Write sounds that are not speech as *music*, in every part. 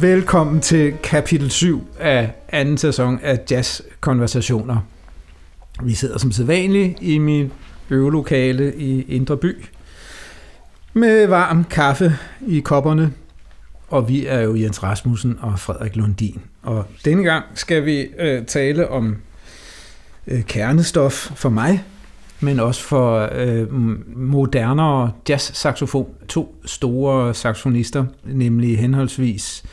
velkommen til kapitel 7 af anden sæson af Jazz Konversationer. Vi sidder som sædvanligt i mit øvelokale i Indre By med varm kaffe i kopperne, og vi er jo Jens Rasmussen og Frederik Lundin. Og denne gang skal vi øh, tale om øh, kernestof for mig, men også for øh, modernere jazz-saxofon. To store saxofonister, nemlig henholdsvis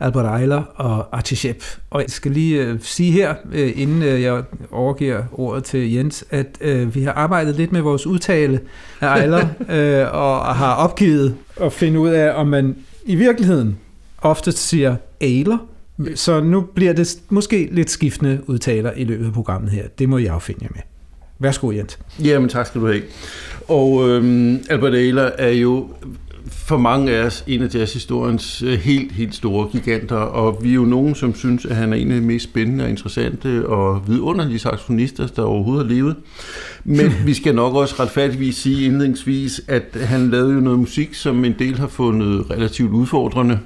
Albert Eiler og Archie Shepp. Og jeg skal lige øh, sige her, øh, inden øh, jeg overgiver ordet til Jens, at øh, vi har arbejdet lidt med vores udtale af Eiler, *laughs* øh, og har opgivet at finde ud af, om man i virkeligheden ofte siger Eiler, så nu bliver det måske lidt skiftende udtaler i løbet af programmet her. Det må jeg affinde jer med. Værsgo, Jens. Jamen, tak skal du have. Og øhm, Albert Ehler er jo for mange af os en af jazzhistoriens øh, helt, helt store giganter, og vi er jo nogen, som synes, at han er en af de mest spændende og interessante og vidunderlige saxofonister, der overhovedet har levet. Men *laughs* vi skal nok også retfærdigvis sige indledningsvis, at han lavede jo noget musik, som en del har fundet relativt udfordrende,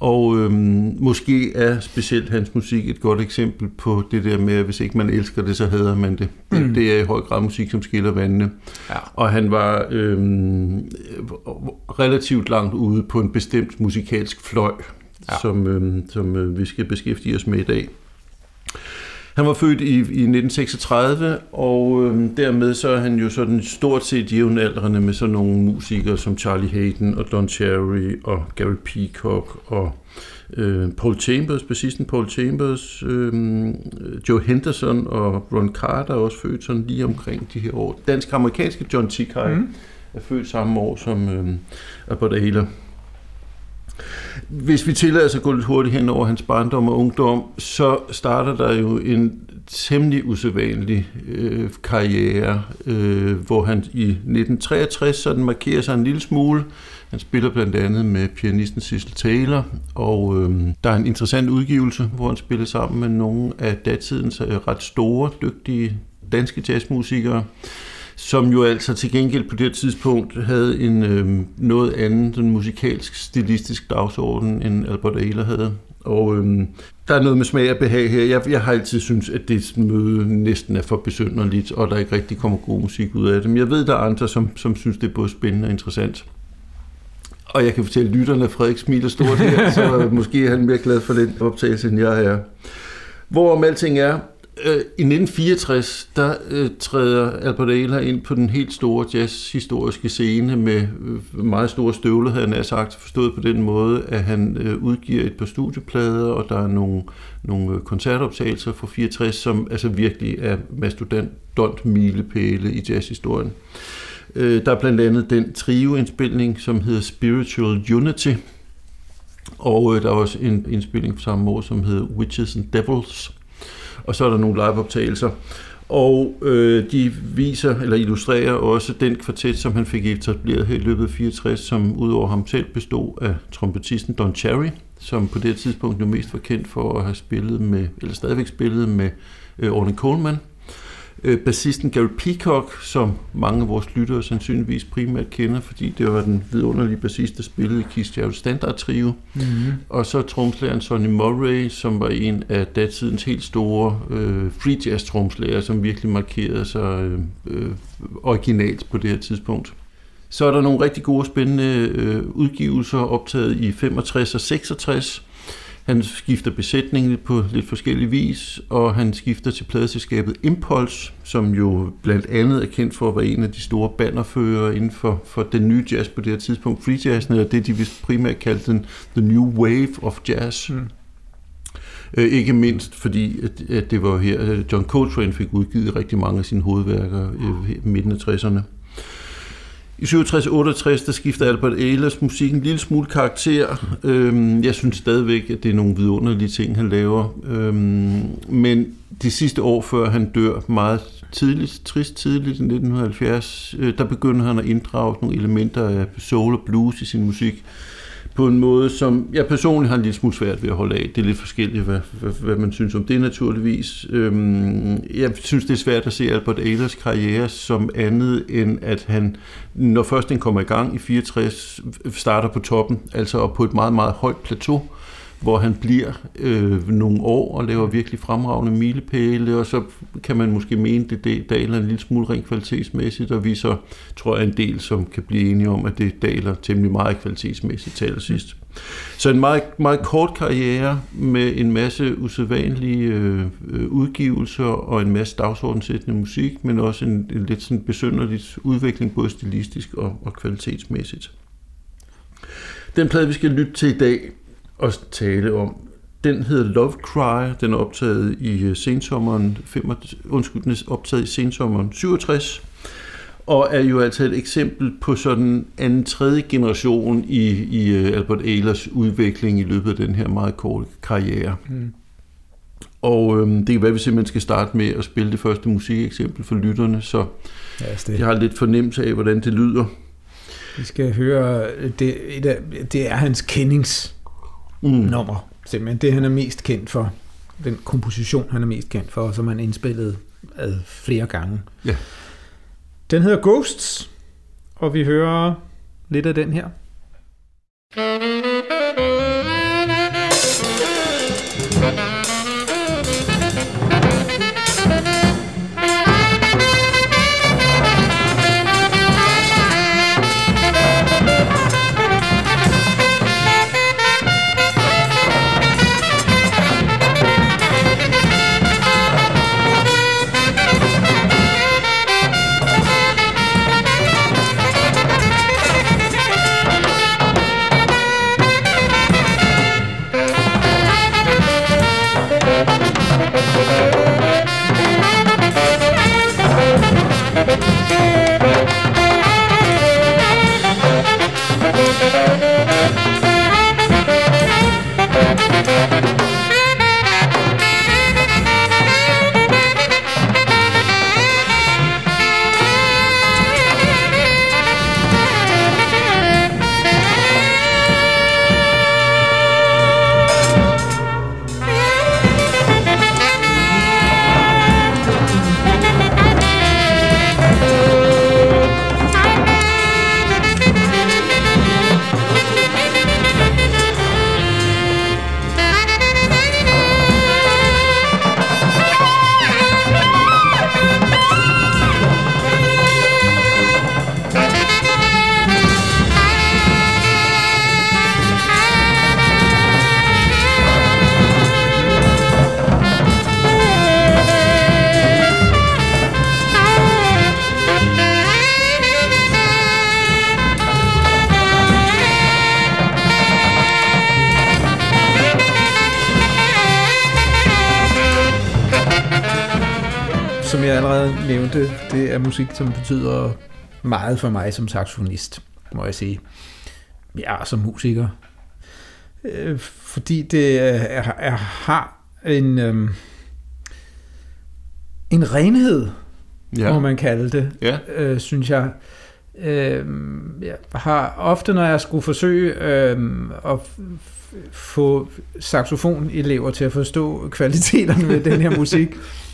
og øhm, måske er specielt hans musik et godt eksempel på det der med, at hvis ikke man elsker det, så hader man det. Det, mm. det er i høj grad musik, som skiller vandene. Ja. Og han var øhm, relativt langt ude på en bestemt musikalsk fløj, ja. som, øhm, som øh, vi skal beskæftige os med i dag. Han var født i, i 1936, og øh, dermed så er han jo sådan stort set jævnaldrende med sådan nogle musikere som Charlie Hayden og Don Cherry og Gary Peacock og øh, Paul Chambers, bassisten Paul Chambers, øh, Joe Henderson og Ron Carter er også født sådan lige omkring de her år. Dansk-amerikanske John Tikai mm. er født samme år som øh, Albert Ayler. Hvis vi tillader os at gå lidt hurtigt hen over hans barndom og ungdom, så starter der jo en temmelig usædvanlig øh, karriere, øh, hvor han i 1963 sådan markerer sig en lille smule. Han spiller blandt andet med pianisten Cecil Taylor, og øh, der er en interessant udgivelse, hvor han spiller sammen med nogle af datidens øh, ret store, dygtige danske jazzmusikere som jo altså til gengæld på det tidspunkt havde en øh, noget anden den musikalsk stilistisk dagsorden, end Albert Ehler havde. Og øh, der er noget med smag og behag her. Jeg, jeg har altid synes at det møde næsten er for besynderligt, og der ikke rigtig kommer god musik ud af det. Men jeg ved, der er andre, som, som synes, det er både spændende og interessant. Og jeg kan fortælle lytterne, at Frederik smiler stort her, *laughs* så måske er han mere glad for den optagelse, end jeg er. Hvorom alting er, Øh, I 1964, der øh, træder Albert Ehler ind på den helt store jazzhistoriske scene med øh, meget store støvler, havde han sagt, forstået på den måde, at han øh, udgiver et par studieplader, og der er nogle, nogle øh, koncertoptagelser fra 64, som altså virkelig er mastodont milepæle i jazzhistorien. Øh, der er blandt andet den trio-indspilning, som hedder Spiritual Unity, og øh, der er også en indspilning fra samme år, som hedder Witches and Devils, og så er der nogle liveoptagelser. Og øh, de viser eller illustrerer også den kvartet, som han fik etableret her i løbet af 64, som udover ham selv bestod af trompetisten Don Cherry, som på det tidspunkt jo mest var kendt for at have spillet med, eller stadigvæk spillet med øh, Ornette Coleman, øh, bassisten Gary Peacock, som mange af vores lyttere sandsynligvis primært kender, fordi det var den vidunderlige bassist, der spillede i Keith Jarrett Standard Trio. Mm-hmm. Og så tromslæren Sonny Murray, som var en af datidens helt store øh, free jazz tromslærer, som virkelig markerede sig øh, øh, originalt på det her tidspunkt. Så er der nogle rigtig gode, spændende øh, udgivelser optaget i 65 og 66, han skifter besætningen på lidt forskellige vis, og han skifter til pladeselskabet Impulse, som jo blandt andet er kendt for at være en af de store bannerfører inden for, for den nye jazz på det her tidspunkt, free jazz, eller det de vist primært kaldte den The New Wave of Jazz. Mm. Øh, ikke mindst fordi, at, at det var her, John Coltrane fik udgivet rigtig mange af sine hovedværker i midten af 60'erne. I 67-68, der skifter Albert Ehlers musik en lille smule karakter. Øhm, jeg synes stadigvæk, at det er nogle vidunderlige ting, han laver. Øhm, men de sidste år, før han dør meget tidligt, trist tidligt i 1970, øh, der begynder han at inddrage nogle elementer af soul og blues i sin musik på en måde, som jeg personligt har en lille smule svært ved at holde af. Det er lidt forskelligt, hvad, hvad, hvad man synes om det naturligvis. Øhm, jeg synes, det er svært at se Albert Ehlers karriere som andet end, at han, når først den kommer i gang i 64, starter på toppen, altså op på et meget, meget højt plateau, hvor han bliver øh, nogle år og laver virkelig fremragende milepæle, og så kan man måske mene, at det daler en lille smule rent kvalitetsmæssigt, og vi så tror jeg en del, som kan blive enige om, at det daler temmelig meget kvalitetsmæssigt til sidst. Så en meget, meget kort karriere med en masse usædvanlige øh, udgivelser og en masse dagsordensættende musik, men også en, en lidt sådan besynderlig udvikling, både stilistisk og, og kvalitetsmæssigt. Den plade, vi skal lytte til i dag og tale om, den hedder Love Cry. Den er optaget i øh, sensommeren, 65, undskyld, optaget i sensommeren 67, og er jo altså et eksempel på sådan en tredje generation i, i øh, Albert Ehlers udvikling i løbet af den her meget korte karriere. Mm. Og øhm, det kan være, at vi simpelthen skal starte med at spille det første musikeksempel for lytterne, så ja, jeg har lidt fornemmelse af, hvordan det lyder. Vi skal høre, det, det er hans kendingsnummer, mm. simpelthen det, han er mest kendt for. Den komposition, han er mest kendt for, som han indspillede flere gange. Ja. Den hedder Ghosts, og vi hører lidt af den her. Musik, som betyder meget for mig som saxofonist, må jeg sige. Ja, som musiker. Øh, fordi det er, er, har en, øh, en renhed, ja. må man kalde det, ja. øh, synes jeg. Øh, jeg har ofte, når jeg skulle forsøge øh, at få saxofonelever til at forstå kvaliteterne ved den her musik, *laughs*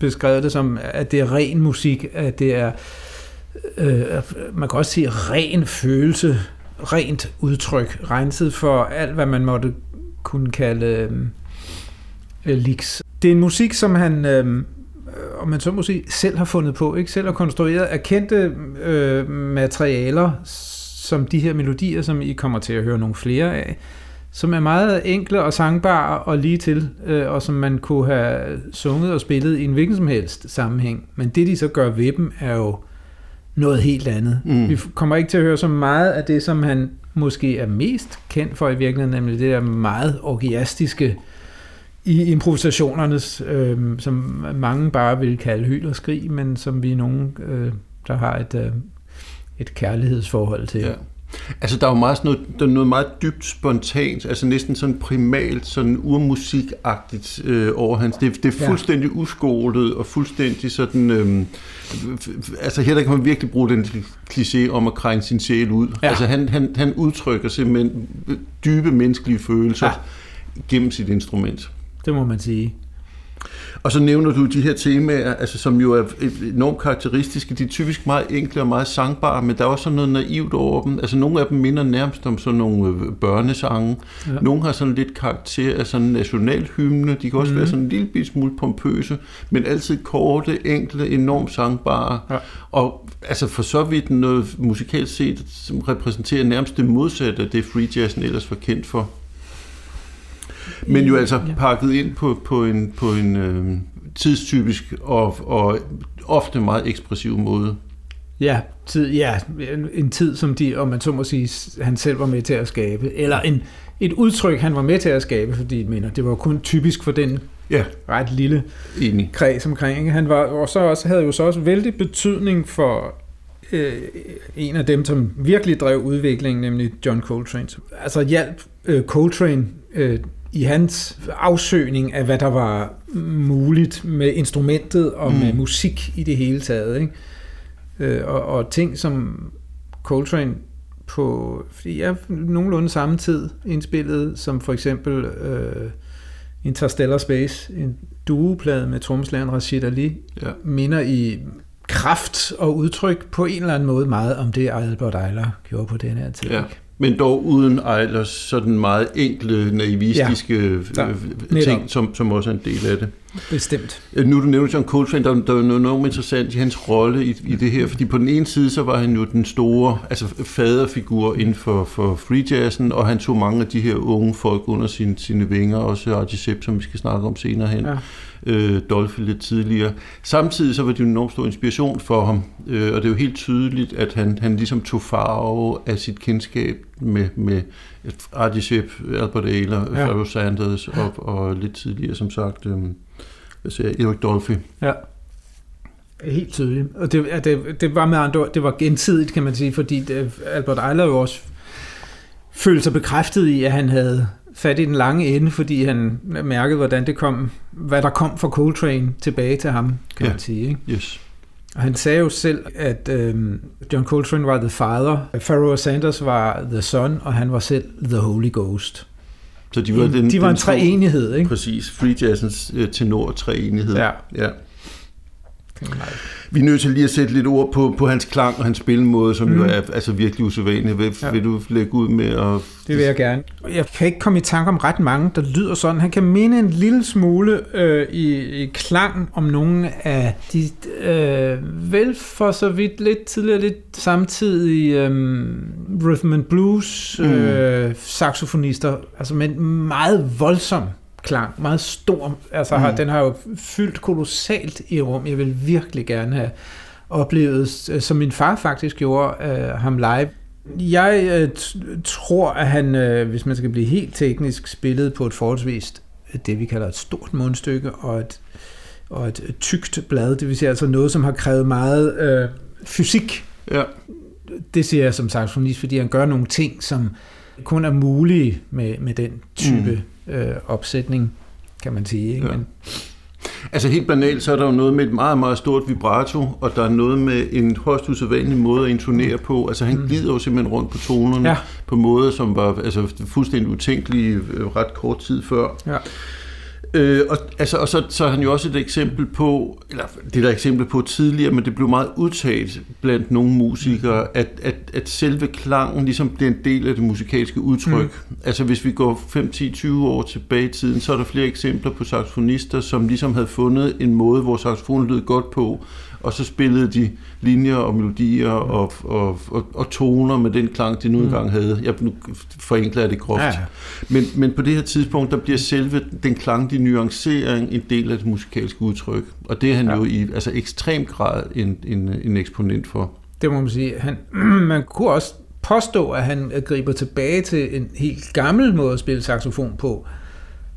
beskrevet det som, at det er ren musik, at det er, øh, man kan også sige ren følelse, rent udtryk, renset for alt, hvad man måtte kunne kalde øh, liks. Det er en musik, som han, øh, om man så må sige, selv har fundet på, ikke selv har konstrueret af kendte øh, materialer, som de her melodier, som I kommer til at høre nogle flere af, som er meget enkle og sangbare og lige til, øh, og som man kunne have sunget og spillet i en hvilken som helst sammenhæng. Men det, de så gør ved dem, er jo noget helt andet. Mm. Vi kommer ikke til at høre så meget af det, som han måske er mest kendt for i virkeligheden, nemlig det der meget orgiastiske i improvisationernes, øh, som mange bare vil kalde hyl og skrig, men som vi er nogen, øh, der har et, øh, et kærlighedsforhold til. Ja. Altså, der er jo meget sådan noget, der er noget meget dybt spontant, altså næsten sådan primalt, sådan urmusikagtigt øh, over hans. Det, det er fuldstændig uskolet og fuldstændig sådan... Øh, altså her der kan man virkelig bruge den kliché om at krænge sin sjæl ud. Ja. Altså han, han, han udtrykker simpelthen dybe menneskelige følelser ja. gennem sit instrument. Det må man sige. Og så nævner du de her temaer, altså, som jo er enormt karakteristiske. De er typisk meget enkle og meget sangbare, men der er også sådan noget naivt over dem. Altså nogle af dem minder nærmest om sådan nogle øh, børnesange. Ja. Nogle har sådan lidt karakter af sådan nationalhymne. De kan også mm. være sådan en lille smule pompøse, men altid korte, enkle, enormt sangbare. Ja. Og altså for så vidt noget musikalt set, som repræsenterer nærmest det modsatte af det free jazzen ellers var kendt for. Men jo altså ja. pakket ind på, på en, på en øh, tidstypisk og, og ofte meget ekspressiv måde. Ja, tid, ja, en tid, som de, om man så må sige, han selv var med til at skabe. Eller en, et udtryk, han var med til at skabe, fordi mener, det var kun typisk for den ja. ret lille Enig. kreds omkring. Han var, og så også, havde jo så også vældig betydning for øh, en af dem, som virkelig drev udviklingen, nemlig John Coltrane. Altså hjalp øh, Coltrane øh, i hans afsøgning af, hvad der var muligt med instrumentet og mm. med musik i det hele taget. Ikke? Øh, og, og ting som Coltrane på ja, nogenlunde samme tid indspillede, som for eksempel øh, Interstellar Space, en duoplade med trommeslageren Rashid Ali, ja. minder i kraft og udtryk på en eller anden måde meget om det, Albert Eiler gjorde på den her tid. Ja. Men dog uden Eilers sådan meget enkle, naivistiske ja, øh, ting, som, som også er en del af det. Bestemt. Øh, nu du nævner John Coltrane, der, der er noget enormt interessant i hans rolle i, i det her, fordi på den ene side, så var han jo den store altså faderfigur inden for, for free jazzen, og han tog mange af de her unge folk under sin, sine vinger, også Archie Sepp, som vi skal snakke om senere hen. Ja øh, Dolphy lidt tidligere. Samtidig så var det jo en enormt stor inspiration for ham, øh, og det er jo helt tydeligt, at han, han ligesom tog farve af sit kendskab med, med Artie Shepp, Albert Ayler, ja. Pharoah Sanders og, og lidt tidligere, som sagt, øh, siger Erik Dolphy. Ja. Helt tydeligt. Og det, det, det var med andre det var gensidigt, kan man sige, fordi det, Albert Eiler jo også følte sig bekræftet i, at han havde fat i den lange ende, fordi han mærkede, hvordan det kom, hvad der kom fra Coltrane tilbage til ham, kan ja. man sige. Ikke? Yes. Og han sagde jo selv, at øhm, John Coltrane var the father, Pharoah Sanders var the son, og han var selv the Holy Ghost. Så de var, den, de var en treenighed, ikke? Præcis. Free jazzens øh, tenor treenighed. Ja. ja. Vi er nødt til lige at sætte lidt ord på, på hans klang og hans spilmåde, som mm. jo er altså virkelig usædvanlig. Vil, ja. vil du lægge ud med at... Det vil jeg gerne. Jeg kan ikke komme i tanke om ret mange, der lyder sådan. Han kan minde en lille smule øh, i, i klang om nogle af de øh, vel for så vidt lidt tidligere, lidt samtidig øh, rhythm and blues mm. øh, saxofonister, altså med meget voldsom klang, meget stor. Altså, mm. har, den har jo fyldt kolossalt i rum. Jeg vil virkelig gerne have oplevet, øh, som min far faktisk gjorde, uh, ham live. Jeg uh, tror, at han, uh, hvis man skal blive helt teknisk, spillede på et forholdsvis det, vi kalder et stort mundstykke og et, og et tykt blad. Det vil sige altså noget, som har krævet meget uh, fysik. Ja. Det siger jeg som saxofonist, fordi han gør nogle ting, som kun er mulige med, med den type mm øh, opsætning, kan man sige. Ikke? Ja. Men, Altså helt banalt, så er der jo noget med et meget, meget stort vibrato, og der er noget med en højst usædvanlig måde at intonere på. Altså han mm. glider jo simpelthen rundt på tonerne ja. på måder, som var altså, fuldstændig utænkelige øh, ret kort tid før. Ja. Øh, og, altså, og så, så er han jo også et eksempel på, eller det er der eksempel på tidligere, men det blev meget udtalt blandt nogle musikere, at, at, at selve klangen ligesom bliver en del af det musikalske udtryk. Mm. Altså hvis vi går 5, 10, 20 år tilbage i tiden, så er der flere eksempler på saxofonister, som ligesom havde fundet en måde, hvor saxofonen lød godt på, og så spillede de linjer og melodier og, og, og, og toner med den klang, de nu engang mm. havde. Jeg nu forenkler det groft. Ja. Men, men på det her tidspunkt, der bliver selve den klanglige nuancering en del af det musikalske udtryk. Og det er han ja. jo i altså ekstrem grad en, en, en eksponent for. Det må man sige. Han, *clears throat* man kunne også påstå, at han griber tilbage til en helt gammel måde at spille saxofon på,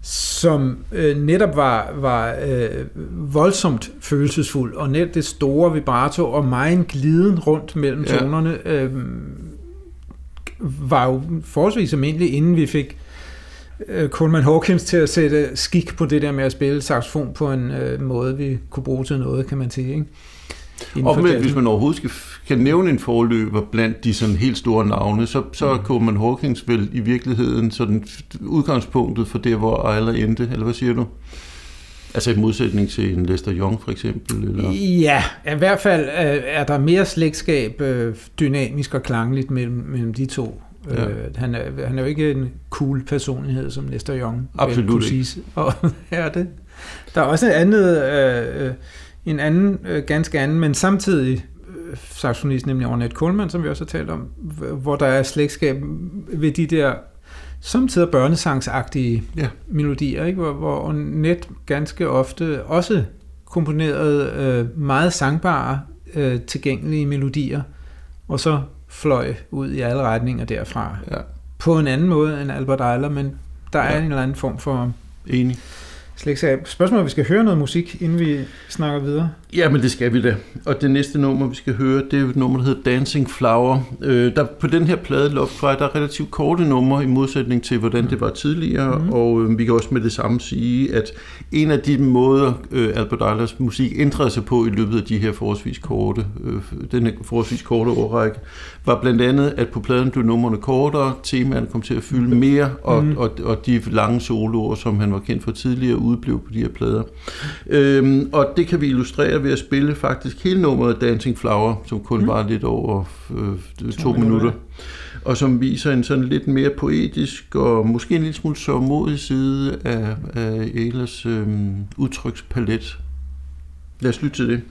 som øh, netop var, var øh, voldsomt følelsesfuld, og net det store vibrato og meget gliden rundt mellem ja. tonerne øh, var jo forholdsvis almindelig, inden vi fik øh, Coleman Hawkins til at sætte skik på det der med at spille saxofon på en øh, måde, vi kunne bruge til noget, kan man sige. Ikke? Og med, hvis man overhovedet skal, kan nævne en forløber blandt de sådan helt store navne, så, så er mm. Coleman Hawkins vel i virkeligheden sådan udgangspunktet for det, hvor Eiler endte, eller hvad siger du? Altså i modsætning til en Lester Young for eksempel? Eller? Ja, i hvert fald er der mere slægtskab øh, dynamisk og klangligt mellem, mellem de to. Ja. Øh, han, er, han er jo ikke en cool personlighed som Lester Young. Absolut ikke. Og, ja, *laughs* det. Der er også en andet, øh, øh, en anden, øh, ganske anden, men samtidig saxofonist, nemlig Ornette Coleman, som vi også har talt om, hvor der er slægtskab ved de der samtidig børnesangsagtige ja. melodier, ikke? Hvor, hvor Net ganske ofte også komponerede øh, meget sangbare, øh, tilgængelige melodier, og så fløj ud i alle retninger derfra. Ja. På en anden måde end Albert Eiler, men der er ja. en eller anden form for Enig slægtskab. Spørgsmålet om vi skal høre noget musik, inden vi snakker videre. Ja, men det skal vi da. Og det næste nummer, vi skal høre, det er et nummer, der hedder Dancing Flower. Øh, der, på den her plade, Lovefly, der er relativt korte numre, i modsætning til, hvordan det var tidligere. Mm. Og øh, vi kan også med det samme sige, at en af de måder, øh, Albert Eilers musik ændrede sig på i løbet af de her forholdsvis korte, øh, den her forholdsvis korte årrække, var blandt andet, at på pladen blev numrene kortere, temaerne kom til at fylde mere, og, mm. og, og de lange soloer, som han var kendt for tidligere, udblev på de her plader. Øhm, og det kan vi illustrere ved at spille faktisk hele nummeret Dancing Flower, som kun mm. var lidt over øh, to, to minutter. minutter og som viser en sådan lidt mere poetisk og måske en lille smule sørmodig side af, af Ehlers øh, udtrykspalet. Lad os lytte til det.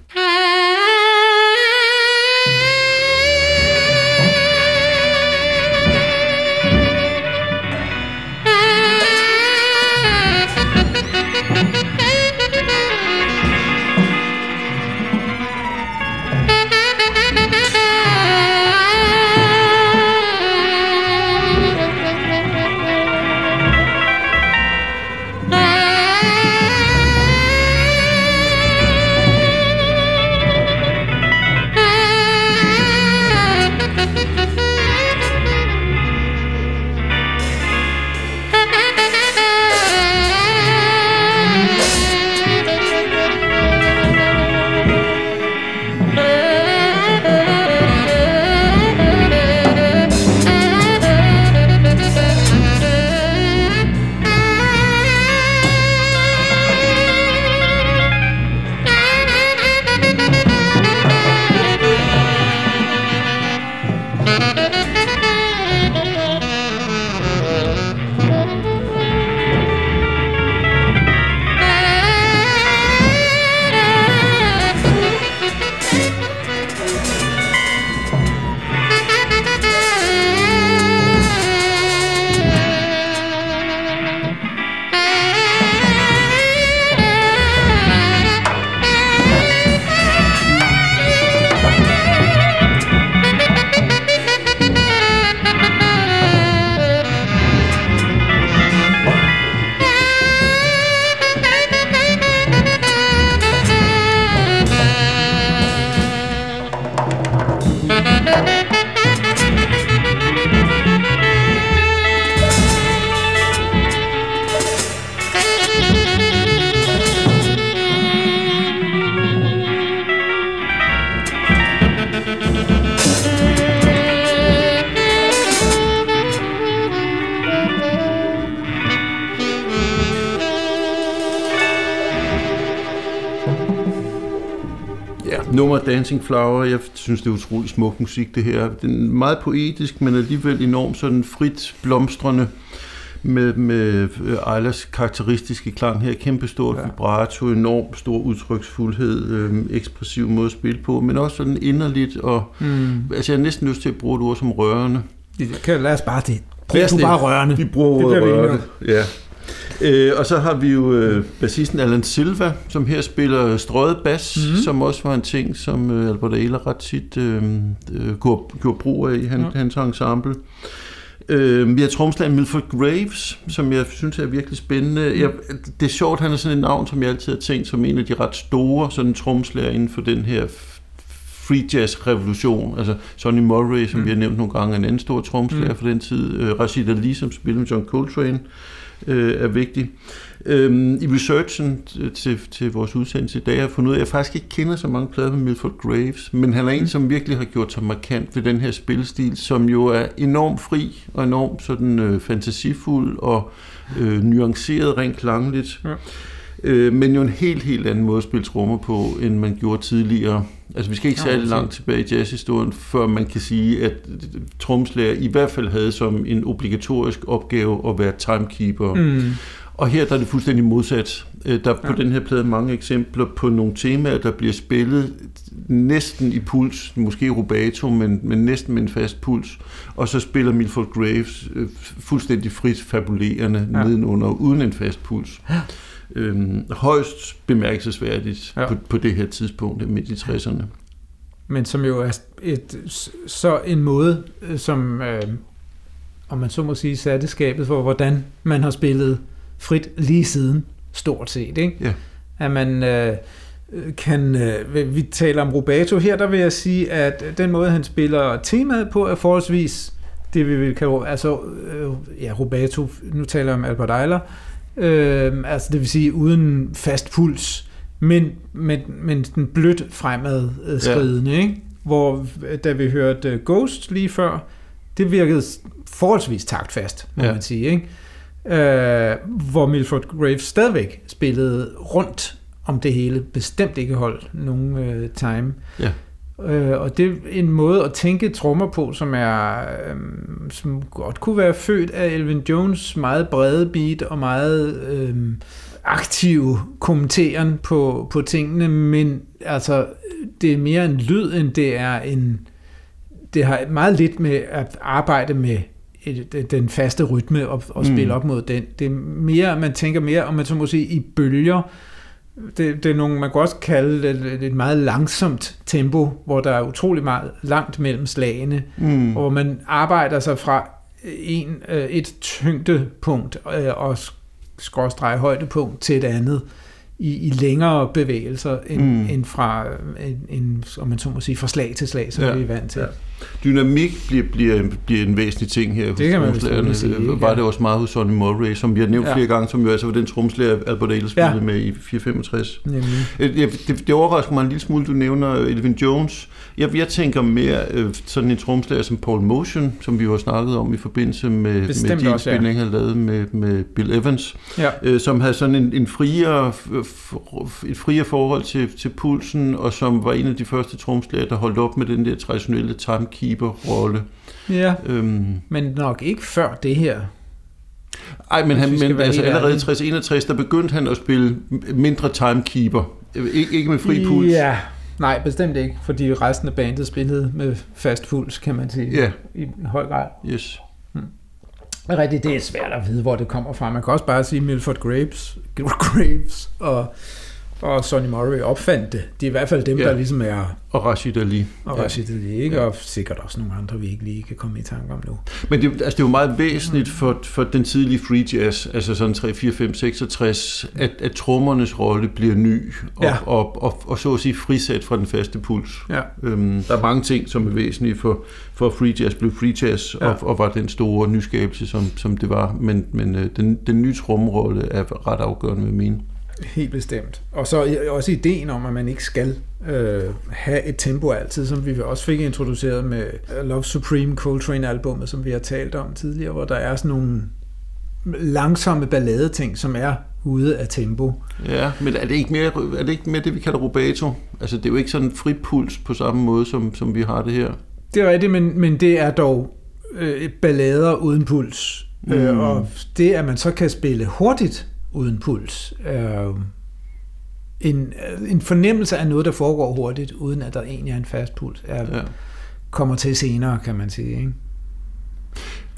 Dancing Flower, jeg synes, det er utrolig smuk musik, det her. Den er meget poetisk, men alligevel enormt sådan frit blomstrende med, med Eilers karakteristiske klang her. Kæmpe stort ja. vibrato, enormt stor udtryksfuldhed, øh, ekspressiv måde at spille på, men også sådan inderligt, og mm. altså, jeg har næsten lyst til at bruge et ord som rørende. Det kan, lad os bare det. Brug du bare rørende. Vi bruger ordet rørende. Ja. Øh, og så har vi jo øh, bassisten Alan Silva, som her spiller strøget bas, mm-hmm. som også var en ting, som øh, Albert Ehler ret tit øh, øh, gjorde, gjorde brug af i han, ja. hans ensemble. Øh, vi har tromslagen Milford Graves, som jeg synes er virkelig spændende. Jeg, det er sjovt, han er sådan et navn, som jeg altid har tænkt som en af de ret store sådan tromslager inden for den her free jazz revolution. Altså Sonny Murray, som mm. vi har nævnt nogle gange, en anden stor tromslager mm. for den tid. Øh, Rashid Ali, som spillede med John Coltrane øh, er vigtig. Øhm, I researchen til, til vores udsendelse i dag har jeg fundet ud af, at jeg faktisk ikke kender så mange plader med Milford Graves, men han er en, mm. som virkelig har gjort sig markant ved den her spillestil, som jo er enormt fri og enormt sådan øh, fantasifuld og øh, nuanceret rent klangligt. Ja. Øh, men jo en helt, helt anden måde at spille trommer på, end man gjorde tidligere. Altså vi skal ikke særlig langt tilbage i jazzhistorien, før man kan sige, at tromslager i hvert fald havde som en obligatorisk opgave at være timekeeper. Mm. Og her der er det fuldstændig modsat. Øh, der er på ja. den her plade mange eksempler på nogle temaer, der bliver spillet næsten i puls, måske rubato, men, men næsten med en fast puls. Og så spiller Milford Graves øh, fuldstændig frit fabulerende ja. nedenunder, uden en fast puls. Ja. Øhm, højst bemærkelsesværdigt ja. på, på det her tidspunkt, midt i 60'erne. Men som jo er et, så en måde, øh, som, øh, om man så må sige, satte skabet for, hvordan man har spillet frit lige siden, stort set. Ikke? Ja. At man øh, kan... Øh, vi taler om Robato her, der vil jeg sige, at den måde, han spiller temaet på, er forholdsvis det, vi vil kalde... Altså, øh, ja, Robato, nu taler jeg om Albert Eiler, øh, altså det vil sige uden fast puls, men, men, men den blødt fremad skridende, ja. ikke? Hvor da vi hørte Ghost lige før, det virkede forholdsvis taktfast, må ja. man sige, ikke? øh, hvor Milford Graves stadigvæk spillede rundt om det hele, bestemt ikke holdt nogen øh, time. Ja. Øh, og det er en måde at tænke trommer på, som er øh, som godt kunne være født af Elvin Jones meget brede beat og meget øh, aktiv kommenteren på, på tingene, men altså det er mere en lyd, end det er en det har meget lidt med at arbejde med den faste rytme og, og spille mm. op mod den. Det er mere, man tænker mere, om man så må sige, i bølger. Det, det er nogle, man kan også kalde det et meget langsomt tempo, hvor der er utrolig meget langt mellem slagene, mm. hvor man arbejder sig fra en, øh, et tyngdepunkt øh, og skråstrege højdepunkt til et andet i, i længere bevægelser end, mm. end fra, en, en, om man så må sige, fra slag til slag, som ja. vi er vant til. Ja. Dynamik bliver, bliver, bliver en væsentlig ting her. Det kan man sige. Var ja. det også meget hos Sonny Murray, som vi har nævnt ja. flere gange, som jo altså var den tromslærer, Albert Ailes spillede ja. med i 465. Nemlig. Øh, det, det, det overrasker mig en lille smule, du nævner Elvin Jones. Jeg, jeg tænker mere øh, sådan en tromslærer som Paul Motion, som vi jo har snakket om i forbindelse med, Bestemt med de indspilninger, ja. han lavede med, med Bill Evans, ja. øh, som havde sådan en, en friere, et friere forhold til, til pulsen, og som var en af de første tromslærer, der holdt op med den der traditionelle timekeeper-rolle. Ja, øhm, men nok ikke før det her. Ej, men, han, men altså, allerede i 60-61, der begyndte han at spille mindre timekeeper. Ik- ikke med fri puls. Ja, nej, bestemt ikke, fordi resten af bandet spillede med fast puls, kan man sige, ja. i høj grad. Yes. Hmm. Rigtigt, det er svært at vide, hvor det kommer fra. Man kan også bare sige Milford Graves, *laughs* Graves og og Sonny Murray opfandt det. Det er i hvert fald dem, ja. der ligesom er... Og Rashid Ali. Og ja. Rashid Ali, ikke? Ja. Og sikkert også nogle andre, vi ikke lige kan komme i tanke om nu. Men det, altså, det er jo meget væsentligt for, for den tidlige free jazz, altså sådan 3, 4, 5, 66, at, at trommernes rolle bliver ny, og, ja. og, og, og, og så at sige frisat fra den faste puls. Ja. Øhm, der er mange ting, som er væsentlige for, for free jazz blev free jazz, ja. og, og var den store nyskabelse, som, som det var. Men, men øh, den, den nye trommerolle er ret afgørende med min. Helt bestemt. Og så også ideen om, at man ikke skal øh, have et tempo altid, som vi også fik introduceret med Love Supreme Coltrane-albummet, som vi har talt om tidligere, hvor der er sådan nogle langsomme balladeting, som er ude af tempo. Ja, men er det ikke mere, er det, ikke mere det, vi kalder rubato? Altså, det er jo ikke sådan en fri puls på samme måde, som, som vi har det her. Det er rigtigt, men, men det er dog øh, ballader uden puls. Mm. Øh, og det, at man så kan spille hurtigt, uden puls. Øh, en, en fornemmelse af noget, der foregår hurtigt, uden at der egentlig er en fast puls, er, ja. kommer til senere, kan man sige. Ikke?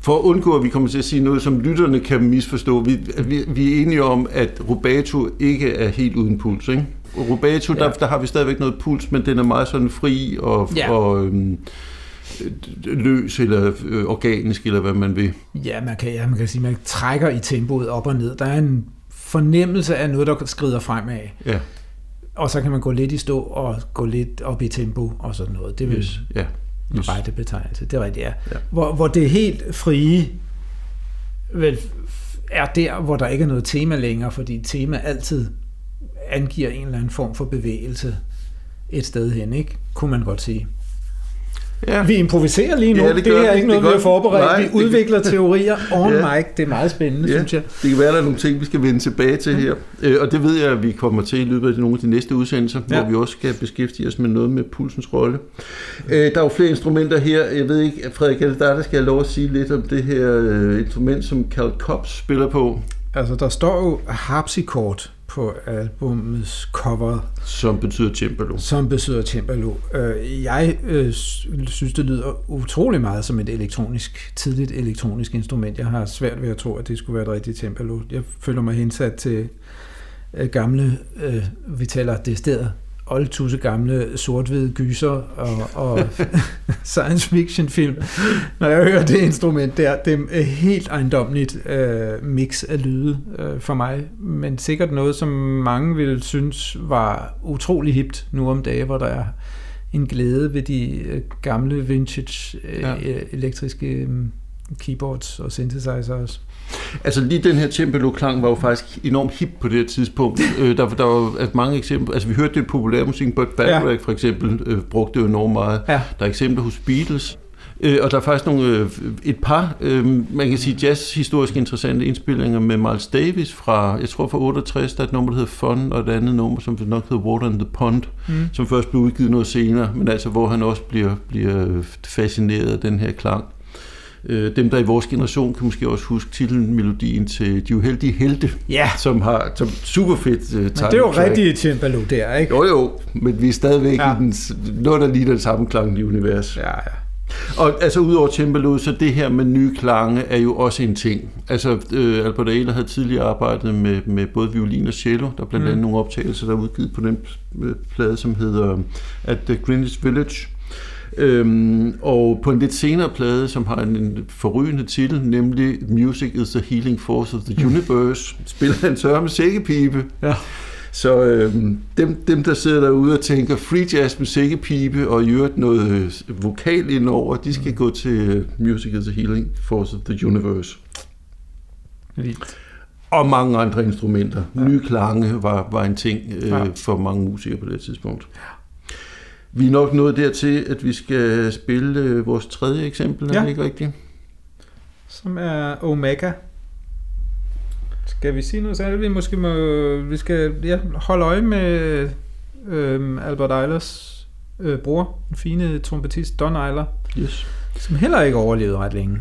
For at undgå, at vi kommer til at sige noget, som lytterne kan misforstå, vi, vi, vi er enige om, at rubato ikke er helt uden puls. Ikke? Rubato, ja. der, der har vi stadigvæk noget puls, men den er meget sådan fri og, ja. og øhm, løs eller øh, organisk, eller hvad man vil. Ja, man kan, ja, man kan sige, man trækker i tempoet op og ned. Der er en fornemmelse af noget, der skrider fremad. Ja. Og så kan man gå lidt i stå og gå lidt op i tempo og sådan noget. Det vil yes. ja. yes. rette betegnelse. Det er rigtigt, ja. ja. Hvor, hvor det helt frie vel, er der, hvor der ikke er noget tema længere, fordi tema altid angiver en eller anden form for bevægelse et sted hen, ikke? Kunne man godt sige. Ja. Vi improviserer lige nu. Ja, det, det det gør er vi. ikke Det noget, vi har vi. forberedt. Nej, vi det- udvikler teorier *laughs* on Ja. mic. Det er meget spændende, Ja. synes jeg. Det kan være, der er nogle ting, vi skal vende tilbage til her. Øh, Og det ved jeg, at vi kommer til i løbet af nogle af de næste udsendelser, ja. Hvor vi også skal beskæftige os med noget med pulsens rolle. Øh, Der er jo flere instrumenter her. Jeg ved ikke, Frederik, er det dig, der skal have lov at sige lidt om det her øh, instrument, som Carl Cox spiller på, Altså, der står jo harpsichord på albumets cover, som betyder cembalo. som betyder cembalo. Øh, Jeg øh, sy- synes, det lyder utrolig meget som et elektronisk, tidligt elektronisk instrument. Jeg har svært ved at tro, at det skulle være et rigtigt cembalo. Jeg føler mig hensat til øh, gamle, vi taler det sted, oldtusse gamle sort-hvide gyser og, og *laughs* science fiction film. Når jeg hører det instrument der, det er helt ejendomligt øh, mix af lyde øh, for mig, men sikkert noget, som mange vil synes var utrolig hipt nu om dage, hvor der er en glæde ved de øh, gamle vintage øh, Ja. ja. elektriske øh, keyboards og synthesizers. Altså lige den her cembalo-klang var jo faktisk enormt hip på det her tidspunkt. *laughs* øh, der, der var altså, mange eksempler. Altså vi hørte det i populærmusik, Burt Bacharach ja. for eksempel øh, brugte det jo enormt meget. Ja. Der er eksempler hos Beatles. Øh, og der er faktisk nogle, øh, et par, øh, man kan sige jazz-historisk interessante indspillinger med Miles Davis fra, jeg tror fra 68, der er et nummer, der hedder Fun, og et andet nummer, som nok hedder Water in the Pond, Mm. som først blev udgivet noget senere, men altså hvor han også bliver, bliver fascineret af den her klang. Øh, dem, der i vores generation kan måske også huske titlen, melodien til De Uheldige Helte, Ja, som har som super fedt uh, men det er jo rigtigt cembalo der, ikke? Jo jo, men vi er stadigvæk ja. I den, noget, der ligner det samme klang i univers. Ja, ja. Og altså udover cembalo, så det her med nye klange er jo også en ting. Altså øh, Albert Ehler havde tidligere arbejdet med, med både violin og cello. Der er blandt andet Mm. nogle optagelser, der er udgivet på den øh, plade, som hedder At the Greenwich Village. Øhm, og på en lidt senere plade, som har en, en forrygende titel, nemlig Music is the Healing Force of the Universe, spiller han tør med sækkepibe. Ja. Så øhm, dem, dem, der sidder derude og tænker free jazz med sækkepibe og i øvrigt noget øh, vokal indover, de skal gå til øh, Music is the Healing Force of the Universe. Vildt. Og mange andre instrumenter. Ja. Nye klange var, var en ting øh, Ja. for mange musikere på det tidspunkt. Vi er nok nået dertil, at vi skal spille øh, vores tredje eksempel, er Ja. det ikke rigtigt? Som er Omega. Skal vi sige noget særligt? Vi måske må, vi skal ja, holde øje med øhm, Albert Eilers øh, bror, den fine trompetist Don Eiler, Yes. som heller ikke overlevede ret længe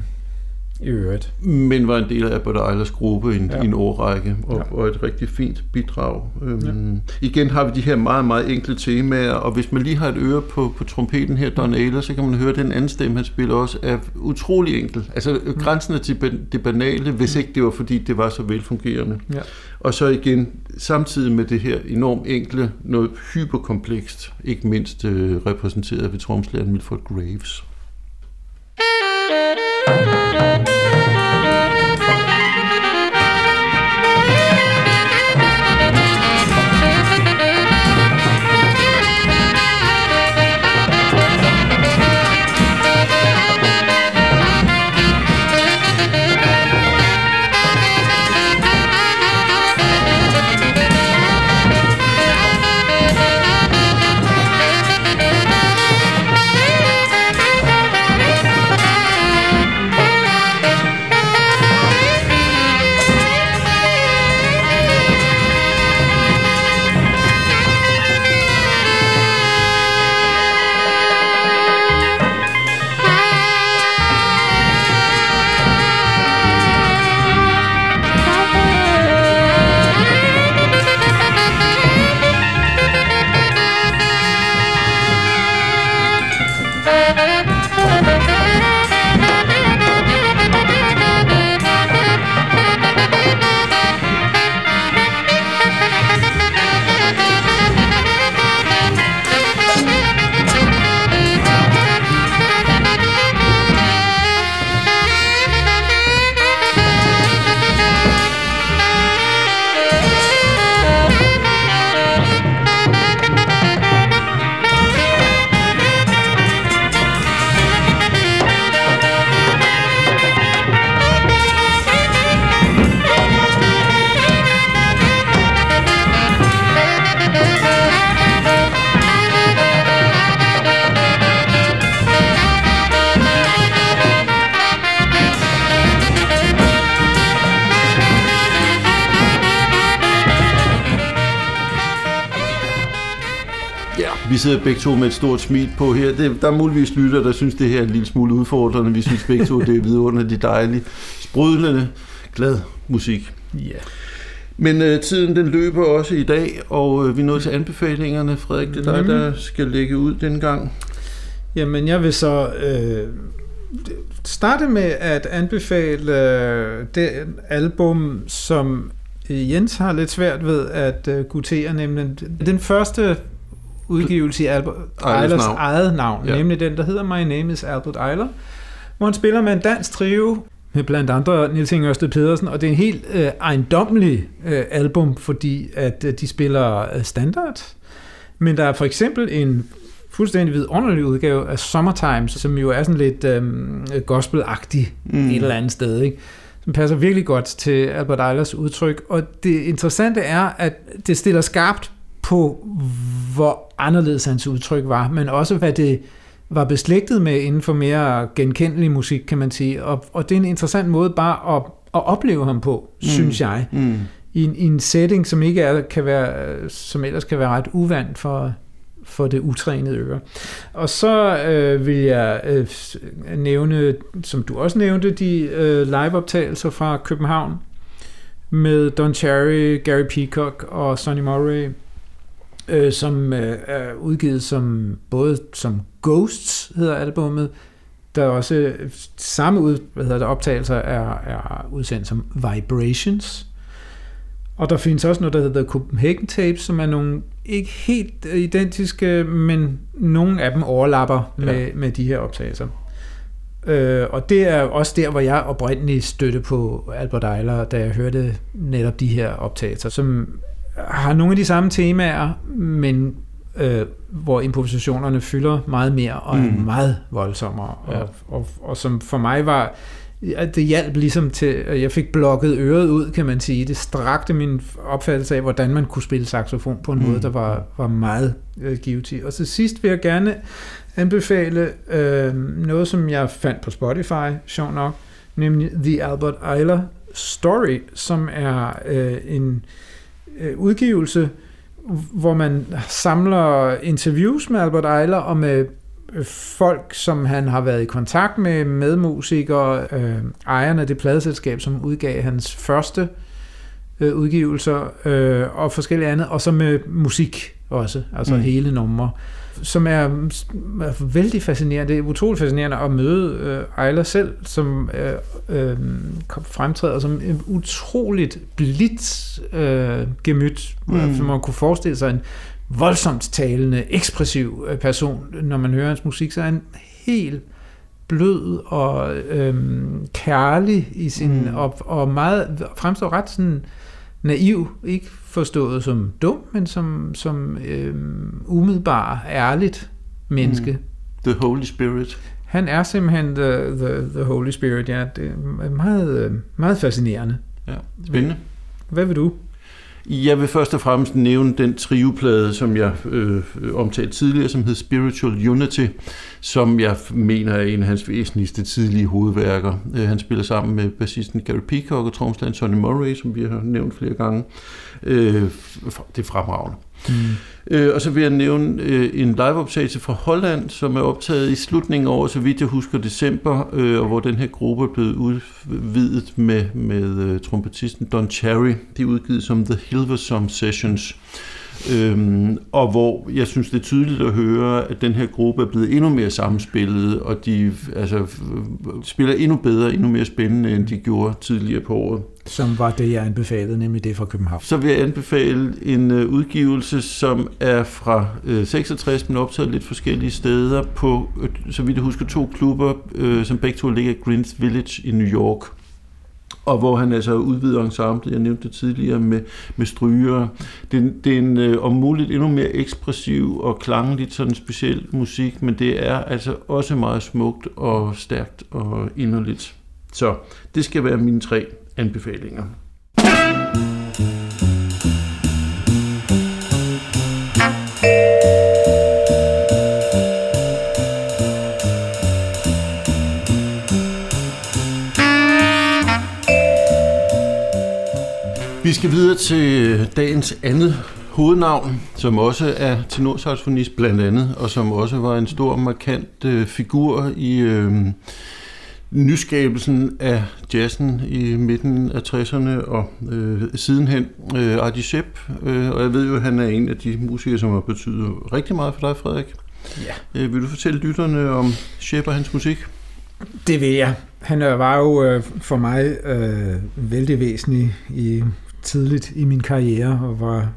i øvrigt. Men var en del af Albert Eilers gruppe i en, ja. En årrække, og, ja. Og et rigtig fint bidrag. Øhm, ja. Igen har vi de her meget, meget enkle temaer, og hvis man lige har et øre på, på trompeten her, Don Eiler, så kan man høre, den anden stemme, han spiller også, er utrolig enkel. Altså Mm. grænsen er til det banale, hvis ikke det var, fordi det var så velfungerende. Ja. Og så igen, samtidig med det her enormt enkle, noget hyperkomplekst, ikke mindst øh, repræsenteret ved tromslæren Milford Graves. Thank sidder begge to med et stort smil på her. Det, der er muligvis lytter, der synes, det her er en lille smule udfordrende. Vi synes begge to, det er vidunderligt dejligt, sprudlende, glad musik. Ja. Yeah. Men øh, tiden den løber også i dag, og øh, vi er nået til anbefalingerne. Frederik, det er dig, der skal lægge ud den gang. Jamen, jeg vil så øh, starte med at anbefale øh, det album, som Jens har lidt svært ved at øh, gutere, nemlig den første udgivelse i Albert Eilers eget navn, ja. nemlig den, der hedder My Name is Albert Eiler, hvor han spiller med en dansk trio, med blandt andre Nils Inge Ørsted Pedersen, og det er en helt øh, ejendommelig øh, album, fordi at øh, de spiller øh, standard, men der er for eksempel en fuldstændig vidunderlig udgave af Summertime, som jo er sådan lidt øh, gospelagtig mm. et eller andet sted, ikke? som passer virkelig godt til Albert Eilers udtryk. Og det interessante er, at det stiller skarpt på, hvor anderledes hans udtryk var, men også hvad det var beslægtet med inden for mere genkendelig musik, kan man sige. Og, og det er en interessant måde bare at, at opleve ham på, mm. synes jeg. Mm. I, en, I en setting, som ikke er, kan være, som ellers kan være ret uvandt for, for det utrænede øre. Og så øh, vil jeg øh, nævne, som du også nævnte, de øh, liveoptagelser fra København med Don Cherry, Gary Peacock og Sonny Murray, øh, som øh, er udgivet som både som Ghosts hedder albummet, der er også samme ud, hvad hedder det, optagelser er, er udsendt som Vibrations. Og der findes også noget, der hedder Copenhagen Tapes, som er nogle ikke helt identiske, men nogle af dem overlapper ja. med, med de her optagelser. Øh, og det er også der, hvor jeg oprindeligt støtte på Albert Eiler, da jeg hørte netop de her optagelser, som har nogle af de samme temaer, men øh, hvor improvisationerne fylder meget mere og er mm. meget voldsommere. Ja. Og, og, og som for mig var det hjalp ligesom til, at jeg fik blokket øret ud, kan man sige. Det strakte min opfattelse af, hvordan man kunne spille saxofon på en mm. måde, der var, var meget øh, givetig. Og til sidst vil jeg gerne anbefale øh, noget, som jeg fandt på Spotify, sjov nok, nemlig The Albert Eiler Story, som er øh, en øh, udgivelse, hvor man samler interviews med Albert Eiler og med folk, som han har været i kontakt med, medmusikere, øh, ejerne af det pladeselskab, som udgav hans første øh, udgivelser, øh, og forskellige andet, og så med musik også, altså mm. hele numre, som er, er vældig fascinerende. Det er utroligt fascinerende at møde øh, Ejler selv, som øh, øh, fremtræder som en utroligt blidt øh, gemyt, mm. som man kunne forestille sig en voldsomt talende, ekspressiv øh, person, når man hører hans musik, så er han helt blød og øhm, kærlig i sin mm. og, og meget fremstår ret sådan naiv, ikke forstået som dum, men som som øhm, umiddelbar ærligt menneske. Mm. The Holy Spirit. Han er simpelthen the, the, the Holy Spirit, ja. Det er meget, øh, meget fascinerende. Ja, spændende. Hvad vil du? Jeg vil først og fremmest nævne den trioplade, som jeg øh, omtalte tidligere, som hed Spiritual Unity, som jeg mener er en af hans væsentligste tidlige hovedværker. Øh, han spiller sammen med bassisten Gary Peacock og tromslæren Sonny Murray, som vi har nævnt flere gange. Øh, det er fremragende. Mm. Øh, og så vil jeg nævne øh, en liveoptagelse fra Holland, som er optaget i slutningen af året, så vidt jeg husker december, øh, og hvor den her gruppe er blevet udvidet med, med øh, trompetisten Don Cherry. De er udgivet som The Hilversum Sessions. Øhm, og hvor jeg synes, det er tydeligt at høre, at den her gruppe er blevet endnu mere sammenspillet, og de altså, spiller endnu bedre, endnu mere spændende, end de gjorde tidligere på året. Som var det, jeg anbefalede, nemlig det fra København. Så vil jeg anbefale en uh, udgivelse, som er fra uh, 66, men optaget lidt forskellige steder på, uh, så vidt jeg husker, to klubber, uh, som begge to ligger i Greenwich Village i New York og hvor han altså udvider ensemblet, jeg nævnte det tidligere, med, med stryger. Det, det er en øh, om muligt endnu mere ekspressiv og klangligt sådan speciel musik, men det er altså også meget smukt og stærkt og inderligt. Så det skal være mine tre anbefalinger. Vi skal videre til dagens andet hovednavn, som også er tenorsaxofonist blandt andet, og som også var en stor, markant øh, figur i øh, nyskabelsen af jazzen i midten af 60'erne og øh, sidenhen øh, Artie Shepp. Øh, og jeg ved jo, at han er en af de musikere, som har betydet rigtig meget for dig, Frederik. Ja. Øh, vil du fortælle lytterne om Shepp og hans musik? Det vil jeg. Han var jo øh, for mig øh, vældig væsentlig i tidligt i min karriere, og var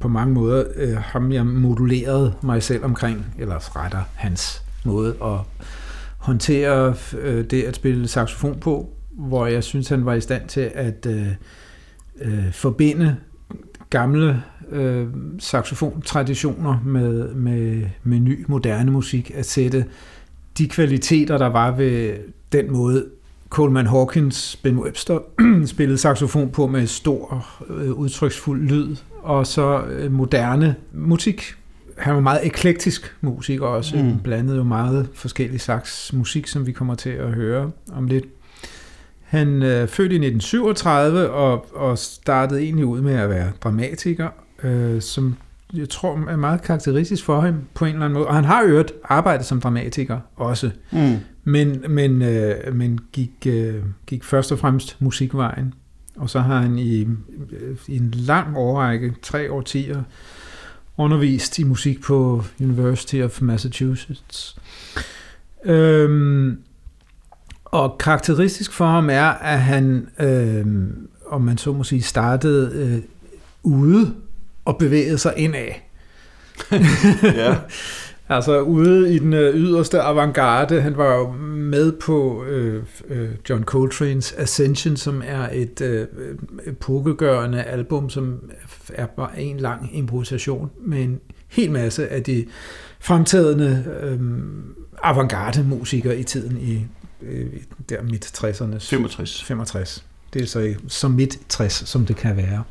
på mange måder øh, ham, jeg modulerede mig selv omkring, eller retter hans måde at håndtere øh, det at spille saxofon på, hvor jeg synes, han var i stand til at øh, øh, forbinde gamle øh, saxofontraditioner med, med, med ny, moderne musik, at sætte de kvaliteter, der var ved den måde, Coleman Hawkins, Ben Webster *clears throat* spillede saxofon på med stor, øh, udtryksfuld lyd, og så øh, moderne musik. Han var meget eklektisk musiker også, mm. blandede jo meget forskellig slags musik, som vi kommer til at høre om lidt. Han øh, født i 1937 og, og startede egentlig ud med at være dramatiker, øh, som jeg tror er meget karakteristisk for ham på en eller anden måde. Og han har øvrigt arbejdet som dramatiker også, mm. men, men, øh, men gik, øh, gik først og fremmest musikvejen. Og så har han i, i en lang årrække, tre årtier, undervist i musik på University of Massachusetts. Øhm, og karakteristisk for ham er, at han, øhm, om man så må sige, startede øh, ude og bevægede sig indad. *laughs* ja. *laughs* altså ude i den øh, yderste avantgarde. Han var jo med på øh, øh, John Coltrane's Ascension, som er et øh, epokegørende album, som er bare en lang improvisation med en hel masse af de fremtidende øh, avantgarde musikere i tiden i øh, der midt 60'erne. 65. 65. Det er så, så midt 60, som det kan være.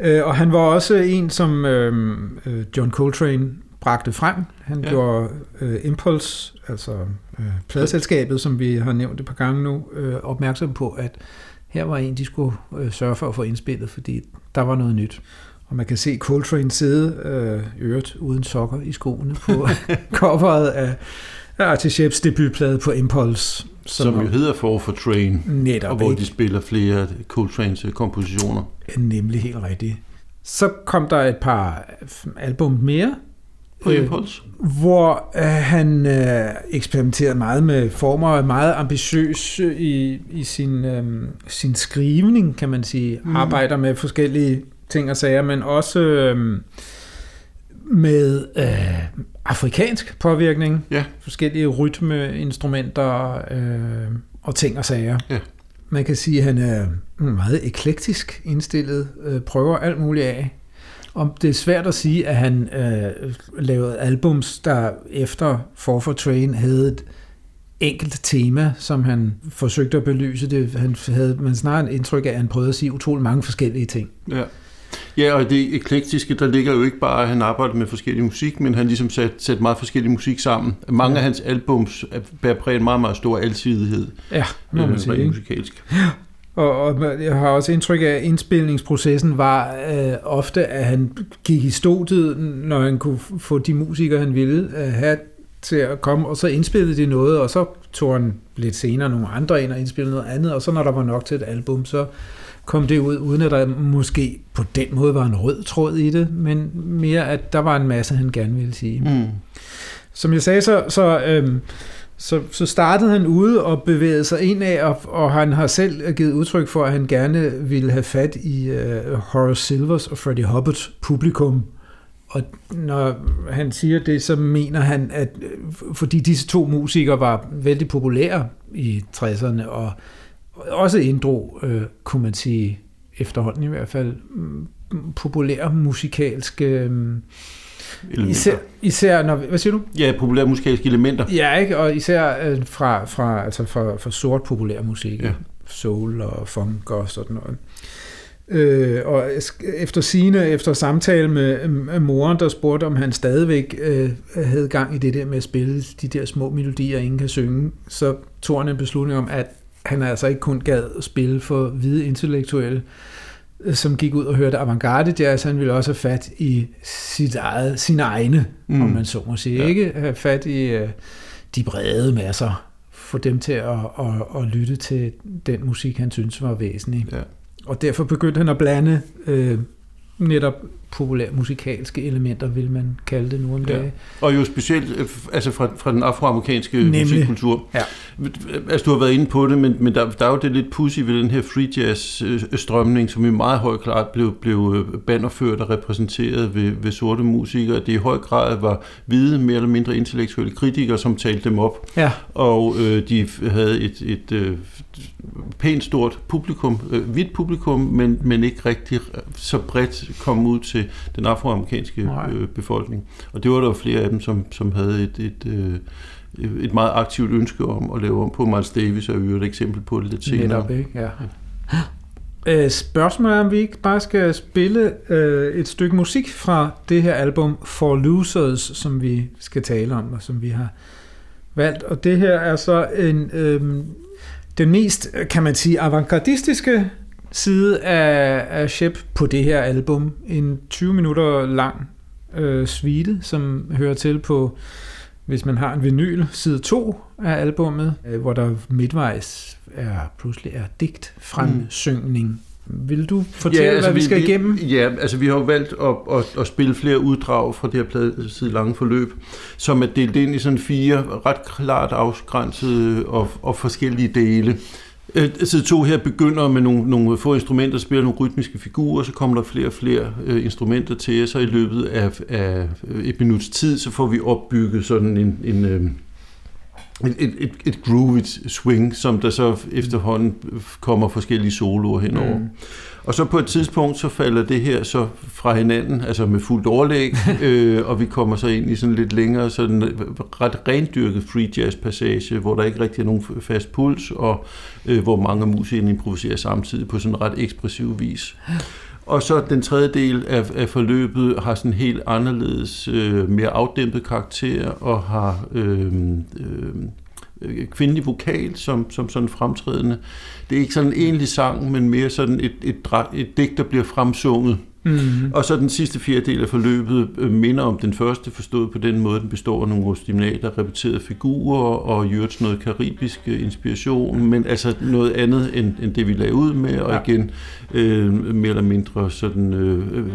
Øh, og han var også en, som øh, øh, John Coltrane bragte frem. Han ja. gjorde øh, Impulse, altså øh, pladeselskabet, som vi har nævnt et par gange nu, øh, opmærksom på, at her var en, de skulle øh, sørge for at få indspillet, fordi der var noget nyt. Og man kan se Coltrane sidde øh, øret uden sokker i skoene på *laughs* coveret af Artie Sheps debutplade på Impulse. Som, som jo hedder For for Train, netop, og hvor ikke? de spiller flere Coltrane's kompositioner. Nemlig helt rigtigt. Så kom der et par album mere, på øh. Øh, hvor øh, han øh, eksperimenterede meget med former, og meget ambitiøs i, i sin, øh, sin skrivning, kan man sige. Mm. Arbejder med forskellige ting og sager, men også øh, med øh, afrikansk påvirkning. Ja. Forskellige rytmeinstrumenter øh, og ting og sager. Ja. Man kan sige, at han er meget eklektisk indstillet, øh, prøver alt muligt af. Og det er svært at sige, at han øh, lavede albums, der efter For for Train havde et enkelt tema, som han forsøgte at belyse. Det, han havde man snart en indtryk af, at han prøvede at sige utrolig mange forskellige ting. Ja. Ja, og det eklektiske, der ligger jo ikke bare, at han arbejder med forskellig musik, men han ligesom sat, sat meget forskellig musik sammen. Mange ja. af hans albums bærer præg en meget, meget stor alsidighed. Ja, må man øh, sige. Musikalsk. Ja. Og, og jeg har også indtryk af, at indspilningsprocessen var øh, ofte, at han gik i studiet, når han kunne få de musikere, han ville øh, have til at komme, og så indspillede de noget, og så tog han lidt senere nogle andre ind og indspillede noget andet, og så når der var nok til et album, så kom det ud, uden at der måske på den måde var en rød tråd i det, men mere, at der var en masse, han gerne ville sige. Mm. Som jeg sagde, så, så, øhm, så, så startede han ude og bevægede sig ind af, og, og han har selv givet udtryk for, at han gerne ville have fat i uh, Horace Silvers og Freddie Hubbards publikum. Og når han siger det, så mener han, at øh, fordi disse to musikere var vældig populære i 60'erne, og også inddrog, øh, kunne man sige, efterhånden i hvert fald, mm, populære musikalske... Øh, Især, især når, hvad siger du? Ja, populære musikalske elementer. Ja, ikke? og især øh, fra, fra, altså fra, fra sort populær musik. Ja. Soul og funk og sådan noget. Øh, og efter sine, efter samtale med, med moren, der spurgte, om han stadigvæk øh, havde gang i det der med at spille de der små melodier, ingen kan synge, så tog han en beslutning om, at han altså ikke kun gad at spille for hvide intellektuelle, som gik ud og hørte avantgarde jazz, han ville også have fat i sit eget, sine egne, mm. om man så må sige. Ja. Ikke have fat i uh, de brede masser, få dem til at, at, at lytte til den musik, han synes var væsentlig. Ja. Og derfor begyndte han at blande uh, netop populære musikalske elementer, vil man kalde det nu om dagen. Ja. Og jo specielt øh, altså fra, fra den afroamerikanske Nemlig. musikkultur. Ja. Altså du har været inde på det, men, men der, der er jo det lidt pussy ved den her free jazz øh, strømning, som i meget høj grad blev, blev øh, banderført og repræsenteret ved, ved sorte musikere. Det i høj grad var hvide, mere eller mindre intellektuelle kritikere, som talte dem op. Ja. Og øh, de havde et, et øh, pænt stort publikum, øh, hvidt publikum, men, men ikke rigtig så bredt kom ud til den afroamerikanske øh, befolkning. Og det var der flere af dem, som, som havde et, et, øh, et meget aktivt ønske om at lave om på. Miles Davis er jo et eksempel på det lidt senere. Netop, ikke? Ja. Øh, spørgsmålet er, om vi ikke bare skal spille øh, et stykke musik fra det her album For Losers, som vi skal tale om, og som vi har valgt. Og det her er så en, øh, den mest, kan man sige, avantgardistiske side af, af Shep på det her album. En 20 minutter lang øh, suite, som hører til på, hvis man har en vinyl, side 2 af albummet, øh, hvor der midtvejs er pludselig er digt fremsyngning. Mm. Vil du fortælle, ja, altså, hvad vi, vi skal igennem? Ja, altså vi har jo valgt at, at, at spille flere uddrag fra det her plade lange forløb, som er delt ind i sådan fire ret klart afgrænsede og, og forskellige dele. Øh, altså, Side to her begynder med nogle, nogle få instrumenter, spiller nogle rytmiske figurer, så kommer der flere og flere øh, instrumenter til, så i løbet af, af øh, et minuts tid, så får vi opbygget sådan en, en øh, et, et, et grooved swing, som der så efterhånden kommer forskellige soloer henover. Mm. Og så på et tidspunkt, så falder det her så fra hinanden, altså med fuldt overlæg, *laughs* øh, og vi kommer så ind i sådan lidt længere, sådan ret rendyrket free jazz passage, hvor der ikke rigtig er nogen fast puls, og øh, hvor mange musikere improviserer samtidig på sådan ret ekspressiv vis. Og så den tredje del af, af forløbet har sådan helt anderledes, øh, mere afdæmpet karakter og har øh, øh, kvindelig vokal som, som sådan fremtrædende. Det er ikke sådan en egentlig sang, men mere sådan et, et, et, et digt, der bliver fremsunget Mm-hmm. Og så den sidste fjerdedel af forløbet øh, minder om den første, forstået på den måde, den består af nogle ostimnater, repeterede figurer og gjort noget karibisk øh, inspiration, men altså noget andet end, end det, vi lagde ud med, og ja. igen øh, mere eller mindre sådan øh,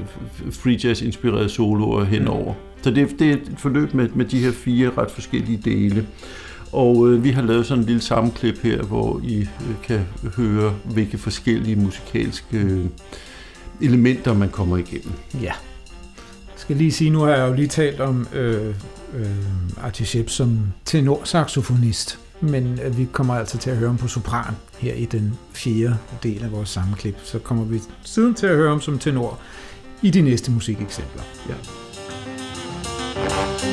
free jazz-inspirerede soloer henover. Mm. Så det, det er et forløb med, med de her fire ret forskellige dele. Og øh, vi har lavet sådan en lille sammenklip her, hvor I øh, kan høre, hvilke forskellige musikalske øh, elementer, man kommer igennem. Ja. Jeg skal lige sige, nu har jeg jo lige talt om øh, øh, Archie Shepp som tenorsaxofonist, men øh, vi kommer altså til at høre om på sopran her i den fjerde del af vores sammenklip. Så kommer vi siden til at høre om som tenor i de næste musikeksempler. Ja. La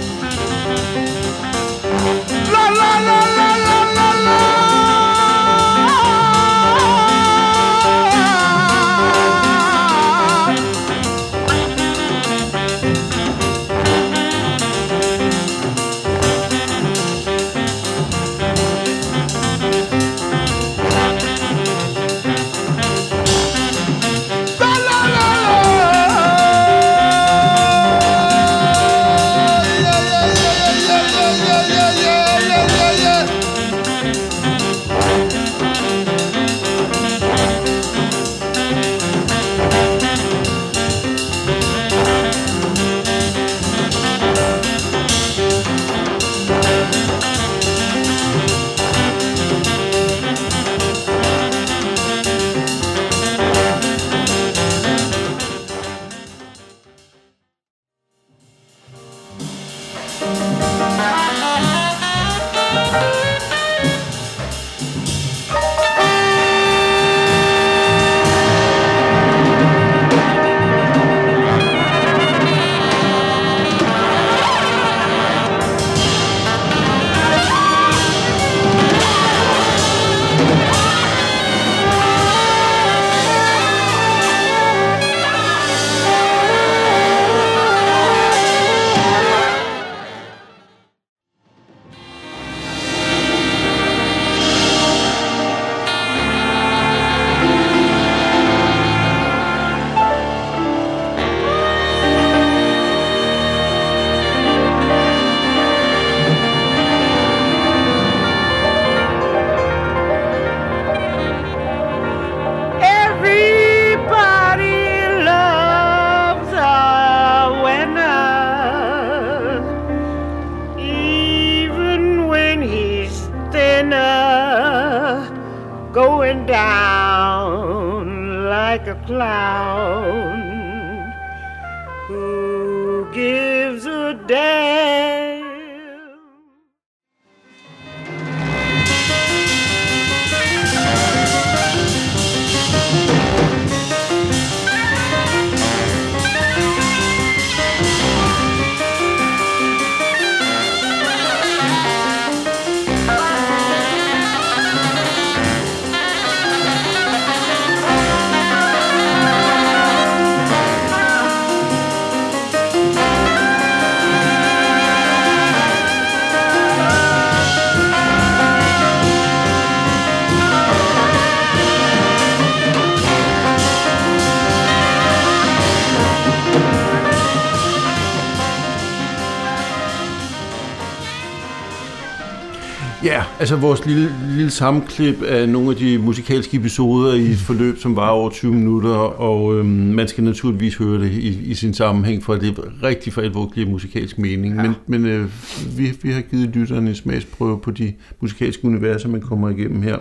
altså vores lille, lille sammenklip af nogle af de musikalske episoder i et forløb, som var over 20 minutter, og øhm, man skal naturligvis høre det i, i sin sammenhæng, for det er rigtig for alvor giver musikalsk mening. Ja. Men, men øh, vi, vi har givet lytterne en smagsprøve på de musikalske universer, man kommer igennem her.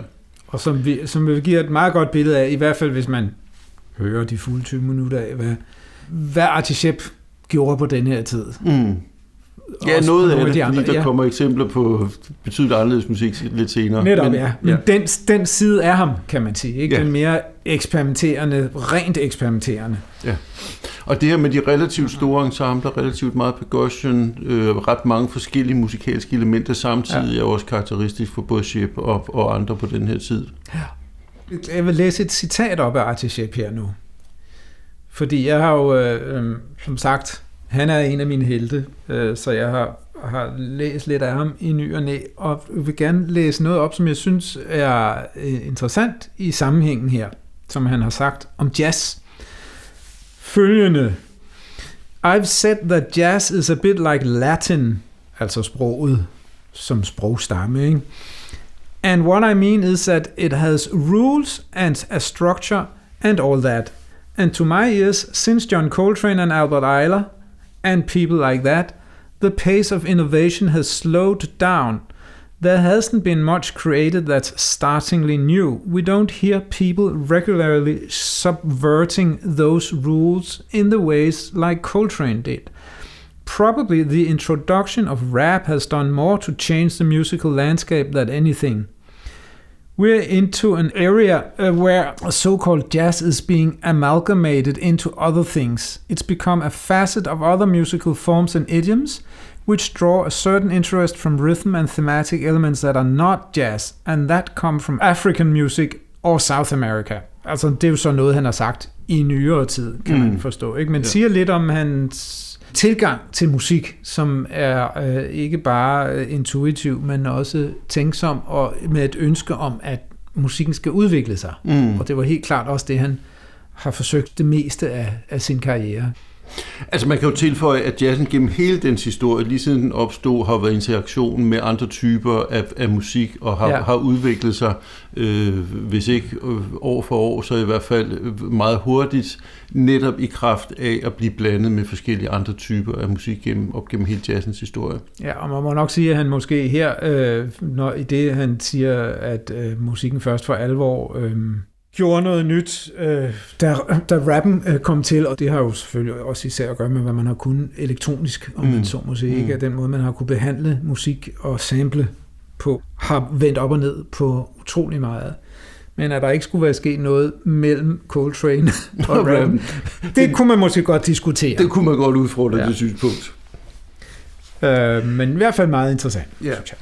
Og som vi, som vi giver et meget godt billede af, i hvert fald hvis man hører de fulde 20 minutter af, hvad, hvad Artichep gjorde på den her tid. Mm. Ja, noget af det, de fordi andre, der ja. kommer eksempler på betydeligt anderledes musik lidt senere. Netop, Men- ja. Men den, den side af ham, kan man sige. Ikke? Ja. Den mere eksperimenterende, rent eksperimenterende. Og det her med de relativt store ensembler, relativt meget percussion, øh, ret mange forskellige musikalske elementer samtidig ja. er også karakteristisk for både Shep og, og andre på den her tid. Jeg vil læse et citat op af Artichep her nu. Fordi jeg har jo, øh, øh, som sagt, han er en af mine helte, øh, så jeg har, har læst lidt af ham i ny og næ, og vil gerne læse noget op, som jeg synes er øh, interessant i sammenhængen her, som han har sagt om jazz. Følgende. I've said that jazz is a bit like Latin, altså sproget som sprogstamme, ikke? And what I mean is that it has rules and a structure and all that. And to my ears, since John Coltrane and Albert Eiler and people like that, the pace of innovation has slowed down. There hasn't been much created that's startlingly new. We don't hear people regularly subverting those rules in the ways like Coltrane did. Probably the introduction of rap has done more to change the musical landscape than anything. We're into an area uh, where so called jazz is being amalgamated into other things. It's become a facet of other musical forms and idioms, which draw a certain interest from rhythm and thematic elements that are not jazz, and that come from African music or South America. Altså, det er jo så noget, han har sagt i nyere tid, kan mm. man forstå. Ikke? Men Ja. siger lidt om hans tilgang til musik, som er øh, ikke bare øh, intuitiv, men også tænksom og med et ønske om, at musikken skal udvikle sig. Mm. Og det var helt klart også det, han har forsøgt det meste af, af sin karriere. Altså man kan jo tilføje, at jazzen gennem hele dens historie, lige siden den opstod, har været interaktion med andre typer af, af musik, og har, Ja. har udviklet sig, øh, hvis ikke øh, år for år, så i hvert fald øh, meget hurtigt, netop i kraft af at blive blandet med forskellige andre typer af musik gennem, op gennem hele jazzens historie. Ja, og man må nok sige, at han måske her, øh, når i det han siger, at øh, musikken først for alvor øh, gjorde noget nyt, øh, da, da rappen øh, kom til, og det har jo selvfølgelig også især at gøre med, hvad man har kunnet elektronisk, om mm. man så må sige, ikke? Mm. At den måde, man har kunne behandle musik og sample på, har vendt op og ned på utrolig meget. Men at der ikke skulle være sket noget mellem Coltrane *laughs* og rappen, det kunne man måske godt diskutere. Det kunne man godt udfordre Ja. ja. det synspunkt. Øh, men i hvert fald meget interessant, Ja. synes jeg.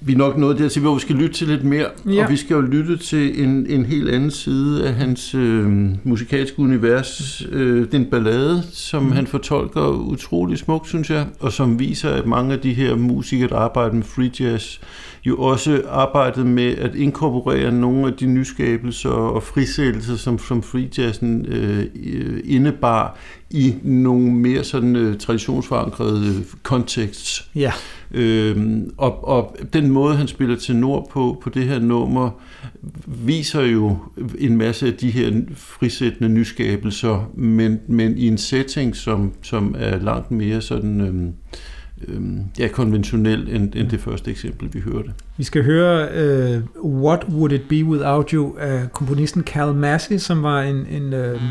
Vi er nok nået dertil, hvor vi skal lytte til lidt mere, Ja. og vi skal jo lytte til en, en helt anden side af hans øh, musikalske univers. Øh, den ballade, som mm. han fortolker utrolig smukt, synes jeg, og som viser, at mange af de her musikere, der arbejder med free jazz, jo også arbejdede med at inkorporere nogle af de nyskabelser og frisættelser, som, som free jazzen øh, øh, indebar i nogle mere sådan øh, traditionsforankrede kontekster. Ja. Øhm, og, og den måde, han spiller tenor på, på det her nummer, viser jo en masse af de her frisættende nyskabelser, men, men i en setting, som, som er langt mere sådan, øhm, øh, ja, konventionel end, end det første eksempel, vi hørte. Vi skal høre uh, What Would It Be Without You af komponisten Cal Massey, som var en, en uh,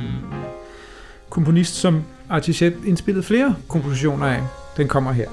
komponist, som Artichet indspillede flere kompositioner af. Den kommer her.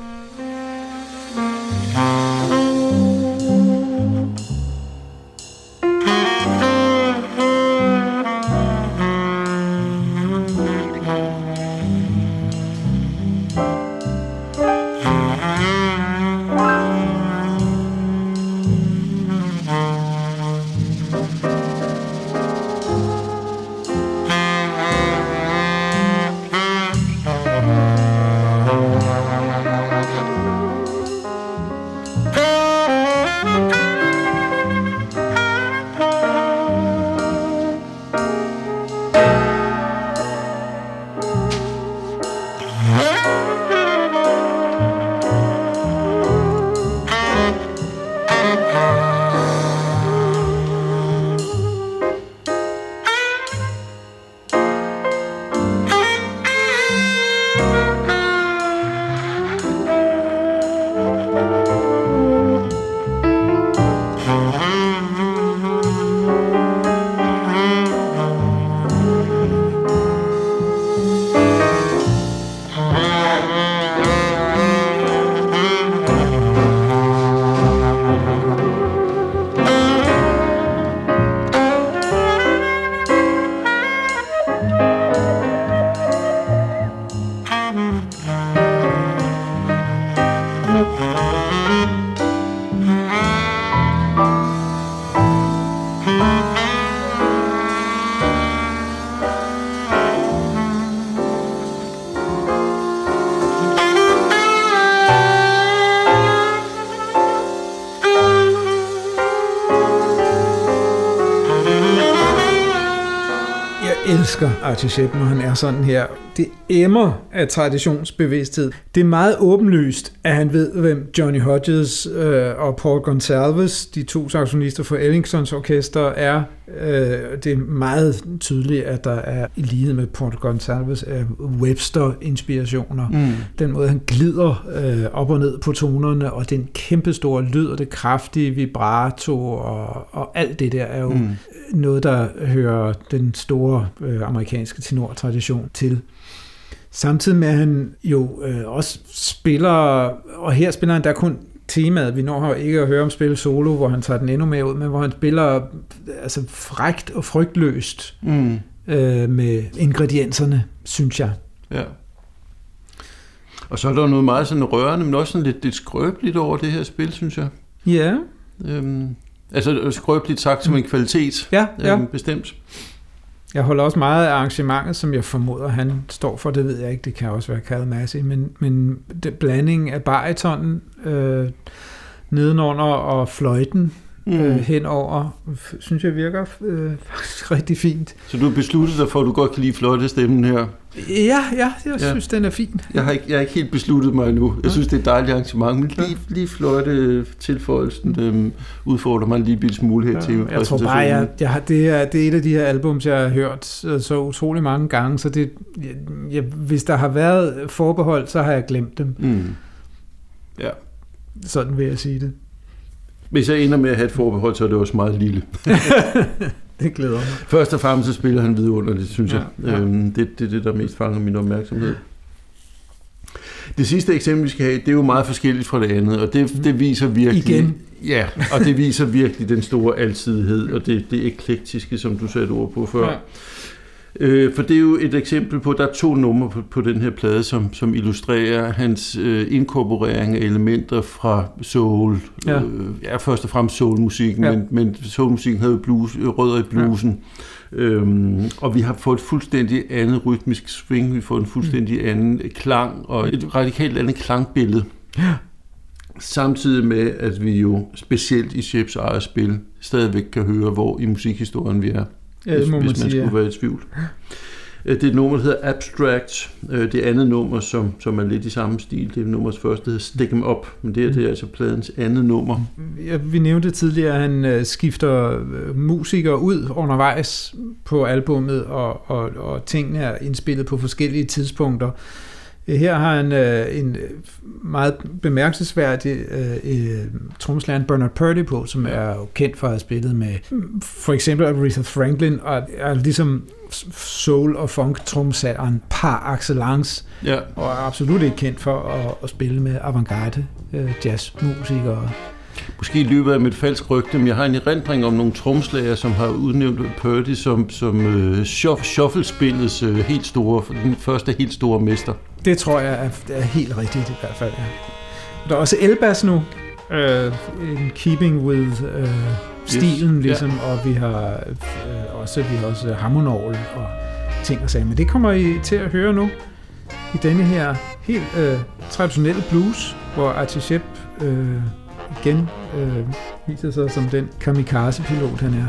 Jeg elsker Artichep, når han er sådan her. Det emmer af traditionsbevidsthed. Det er meget åbenlyst, at han ved, hvem Johnny Hodges øh, og Paul Gonsalves, de to saxonister for Ellingtons orkester, er. Øh, det er meget tydeligt, at der er i lighed med Paul Gonsalves er Webster-inspirationer. Mm. Den måde, han glider øh, op og ned på tonerne, og den kæmpe store lyd, og det kraftige vibrato, og, og alt det der er jo mm. noget, der hører den store øh, amerikanske tenortradition til. Samtidig med, at han jo øh, også spiller, og her spiller han der kun temaet. Vi når ikke at høre om spille solo, hvor han tager den endnu mere ud, men hvor han spiller altså frægt og frygtløst Mm. øh, med ingredienserne, synes jeg. Ja. Og så er der noget meget sådan rørende, men også sådan lidt, lidt skrøbeligt over det her spil, synes jeg. Ja, Øhm, altså skrøbeligt sagt som en kvalitet, ja, ja. øhm, bestemt. Jeg holder også meget af arrangementet, som jeg formoder, han står for. Det ved jeg ikke, det kan også være kaldet Massey, men, men det, blandingen af baritonen øh, nedenunder og fløjten mm. øh, henover, synes jeg virker øh, *laughs* faktisk rigtig fint. Så du har besluttet dig for, at du godt kan lide flotte stemmen her. Ja, ja, jeg Ja. synes, den er fin. Jeg har ikke, jeg har ikke helt besluttet mig endnu. Jeg synes, det er et dejligt arrangement, men lige, lige flotte tilføjelsen øhm, udfordrer mig en lille bitte smule her til Jeg tror bare, jeg, jeg har, det, er, det er et af de her albums, jeg har hørt øh, så utrolig mange gange, så det, jeg, jeg, hvis der har været forbehold, så har jeg glemt dem. Mm. Ja. Sådan vil jeg sige det. Hvis jeg ender med at have et forbehold, så er det også meget lille. *laughs* Det glæder mig. Først og fremmest så spiller han vidunderligt, synes Ja, jeg. ja. Øhm, det, det er det, der mest fanger min opmærksomhed. Det sidste eksempel, vi skal have, det er jo meget forskelligt fra det andet, og det, det viser virkelig... Igen. Ja, og det viser virkelig den store alsidighed, og det, det eklektiske, som du satte ord på før. Ja. Øh, for det er jo et eksempel på, der er to numre på, på den her plade, som, som illustrerer hans øh, inkorporering af elementer fra soul. Ja. Øh, ja, først og fremmest soulmusikken, Ja. men, men soulmusikken havde jo blues, øh, rødder i bluesen. Ja. Øhm, og vi har fået et fuldstændig andet rytmisk swing, vi får en fuldstændig anden klang, og et radikalt andet klangbillede. Ja. Samtidig med, at vi jo specielt i Shepes eget spil stadigvæk kan høre, hvor i musikhistorien vi er Ja, det må hvis, man hvis man sige. skulle ja. være i tvivl. Øh, Det er et nummer, der hedder Abstract. Øh, Det andet nummer, som, som er lidt i samme stil, det er nummers første, der hedder Stick 'em Up. Men det, her, det er altså pladens andet nummer. Ja, vi nævnte tidligere, at han øh, skifter øh, musikere ud undervejs på albummet, og, og, og tingene er indspillet på forskellige tidspunkter. Her har han øh, en meget bemærkelsesværdig øh, øh, trommeslageren Bernard Purdy på, som er jo kendt for at have spillet med for eksempel Aretha Franklin, og er ligesom soul- og funk-tromsageren par excellence, Ja. og er absolut ikke kendt for at, at spille med avantgarde øh, jazzmusikere. Måske løbet af mit falsk rygte, men jeg har en erindring om nogle tromslager, som har udnævnt Purdy som, som uh, shufflespillets uh, helt store, den første helt store mester. Det tror jeg er, er helt rigtigt i hvert fald, ja. Der er også elbas nu, øh, in keeping with øh, stilen, Yes, ligesom, og vi har øh, også vi har også harmonorgel og ting og sager. Men det kommer I til at høre nu i denne her helt øh, traditionelle blues, hvor Archie Shepp øh, igen øh, viser sig som den kamikaze-pilot, han er.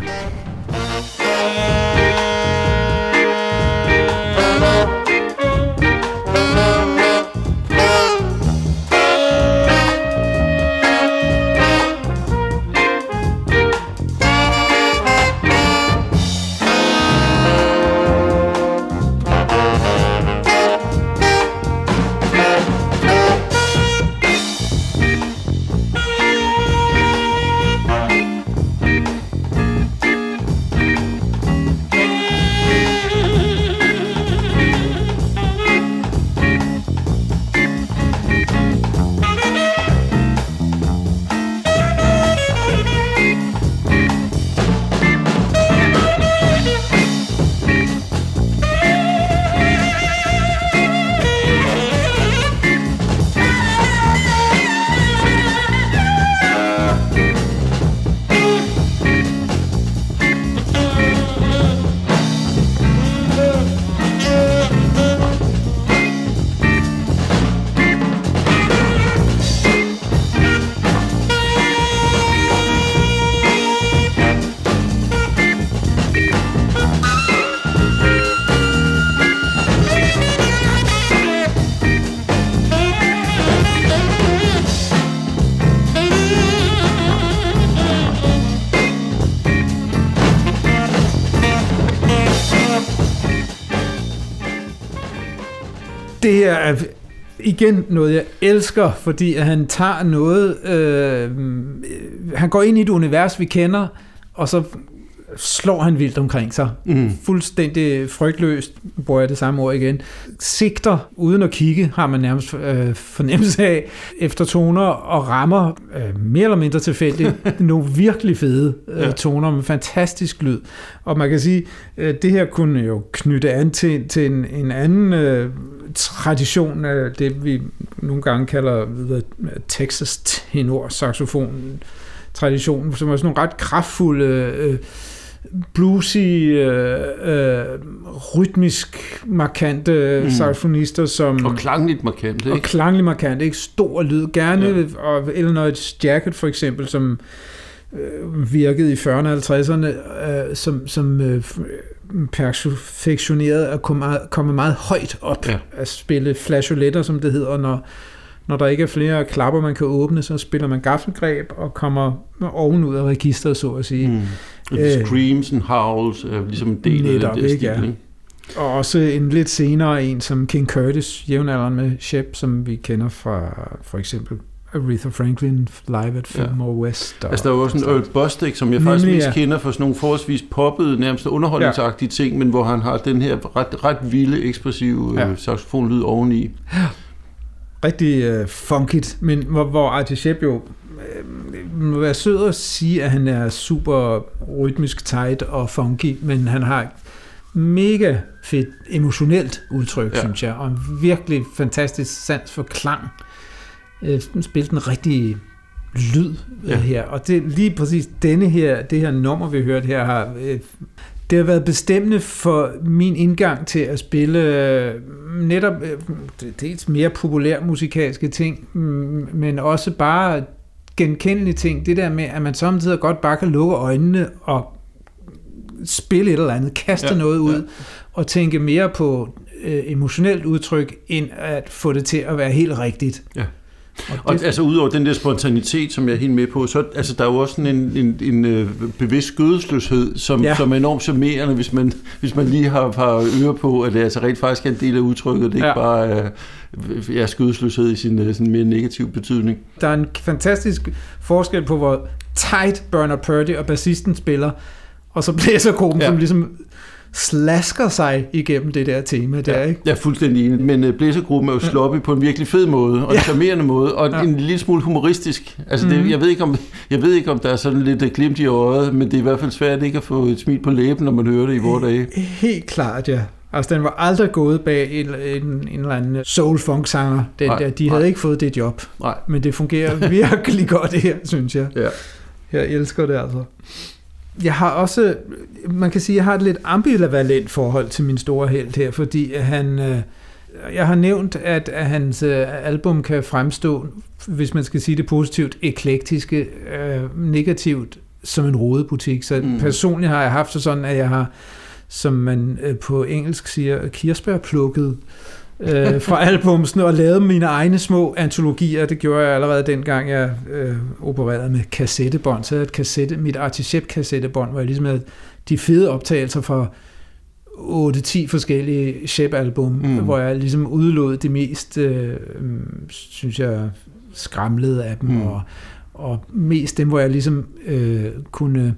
Er igen noget, jeg elsker, fordi at han tager noget, øh, øh han går ind i et univers, vi kender, og så slår han vildt omkring sig. Mm. Fuldstændig frygtløst, bruger jeg det samme ord igen. Sigter uden at kigge, har man nærmest øh, fornemmelse af, efter toner og rammer øh, mere eller mindre tilfældigt *laughs* nogle virkelig fede øh, Ja. toner med fantastisk lyd. Og man kan sige, øh, det her kunne jo knytte an til, til en, en anden øh, tradition af det, vi nogle gange kalder the Texas tenor saxofon tradition, som er sådan nogle ret kraftfulde øh, bluesy, øh, øh, rytmisk markante Mm. saxofonister, som... Og klangligt markant, og ikke? klanglig markant, ikke? Stor lyd. Gerne, ja. og Illinois Jacket for eksempel, som øh, virkede i 40'erne og 50'erne, øh, som, som øh, perfektioneret at komme meget, komme meget højt op Ja. at spille flageoletter, som det hedder, når, når der ikke er flere klapper, man kan åbne, så spiller man gaffelgreb og kommer ovenud af registret, så at sige. Mm. Øh. screams and howls er ligesom en del Netop, af den der ikke? stil, Ja. ikke? Og også en lidt senere en som King Curtis, jævnaldrende med Shep, som vi kender fra for eksempel Aretha Franklin live at Fillmore ja. West. Og, Altså, der er jo også en Earl Bostic, som jeg Nemlig, faktisk mest ja. kender for sådan nogle forholdsvis poppede, nærmest underholdningsagtige ting, men hvor han har den her ret, ret vilde, ekspressive Ja. ja. saxofonlyd oveni. rigtig øh, funkigt, men hvor, hvor Artie Shepp jo øh, må være sød at sige, at han er super rytmisk tight og funky, men han har mega fedt emotionelt udtryk, Ja. synes jeg, og en virkelig fantastisk sans for klang. Øh, spillet den rigtige lyd Ja. ja. her, og det lige præcis denne her, det her nummer, vi har hørt her, har øh, det har været bestemmende for min indgang til at spille øh, netop øh, dels mere populær musikalske ting, mm, men også bare genkendelige ting. Det der med, at man samtidig godt bare kan lukke øjnene og spille et eller andet, kaste Ja, noget ud, ja. og tænke mere på øh, emotionelt udtryk, end at få det til at være helt rigtigt. Ja. Og Og det, altså udover den der spontanitet, som jeg er helt med på, så altså, der er jo også sådan en, en, en øh, bevidst skødesløshed, som, Ja. som er enormt charmerende, hvis man, hvis man lige har, har øre på, at det altså rent faktisk er en del af udtrykket. Det er Ja. ikke bare øh, ja, skødesløshed i sin øh, sådan mere negativ betydning. der er en fantastisk forskel på, hvor tight Bernard Purdy og bassisten spiller, og så blæsergruppen, ja. Ja. som ligesom slasker sig igennem det der tema der, ikke? Jeg er fuldstændig enig, men øh, blæsergruppen er jo sloppy på en virkelig fed måde, og en Ja. charmerende måde, og Ja. ja. en lille smule humoristisk. Altså, det, Mhm. jeg, ved ikke, om, jeg ved ikke, om der er sådan lidt øh, glimt i øjet, men det er i hvert fald svært ikke at få et smil på læben, når man hører det i vores dage. Helt klart, ja. Altså, den var aldrig gået bag en, en, en eller anden soul-funk-sanger. Den Nej, der. De nej. havde ikke fået det job, Nej. men det fungerer *laughs* virkelig godt her, synes jeg. Ja. Jeg elsker det altså. Jeg har også, man kan sige, jeg har et lidt ambivalent forhold til min store held her, fordi han, øh, jeg har nævnt, at, hans øh, album kan fremstå, hvis man skal sige det positivt, eklektiske, øh, negativt, som en rodebutik. Så mm. Personligt har jeg haft det sådan, at jeg har, som man på engelsk siger, kirsebærplukket øh, fra albumsene og lavet mine egne små antologier. Det gjorde jeg allerede dengang, jeg øh, opererede med kassettebånd. Så et kassette, mit Artichep-kassettebånd, hvor jeg ligesom havde de fede optagelser fra 8-10 forskellige Shep-album, mm. Hvor jeg ligesom udlod det mest, øh, synes jeg, skramlede af dem, mm. Og, og mest dem, hvor jeg ligesom øh, kunne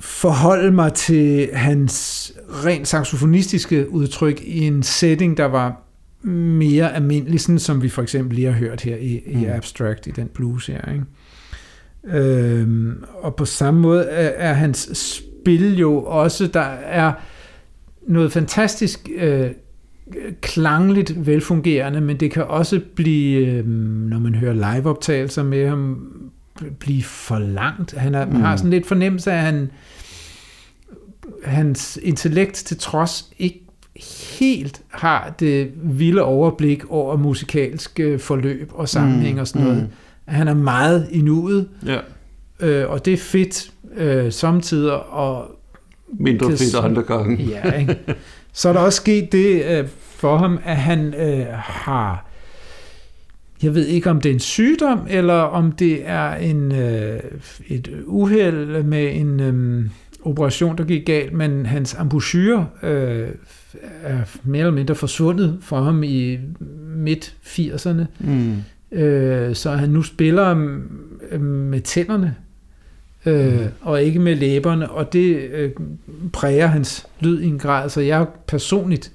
forholde mig til hans rent saxofonistiske udtryk i en setting, der var mere almindelig, sådan som vi for eksempel lige har hørt her i, i Mm. Abstract, i den blues her. Ikke? Øhm, og på samme måde er, er hans spil jo også, der er noget fantastisk øh, klangligt velfungerende, men det kan også blive, øh, når man hører liveoptagelser med ham, blive for langt. Han er, mm. Har sådan lidt fornemmelse af, at han, hans intellekt til trods ikke helt har det vilde overblik over musikalske forløb og sammenhæng Mm, og sådan noget. mm. Han er meget i nuet, Ja. øh, og det er fedt øh, samtidig, og Mindre Det- fedt andre gange. Ja, ikke? Så er der også sket det øh, for ham, at han øh, har, jeg ved ikke om det er en sygdom, eller om det er en, øh, et uheld med en øh, operation, der gik galt, men hans embouchure øh, er mere eller mindre forsvundet fra ham i midt 80'erne. Mm. Øh, så han nu spiller øh, med tænderne, øh, Mhm. og ikke med læberne, og det øh, præger hans lyd i en grad, så jeg personligt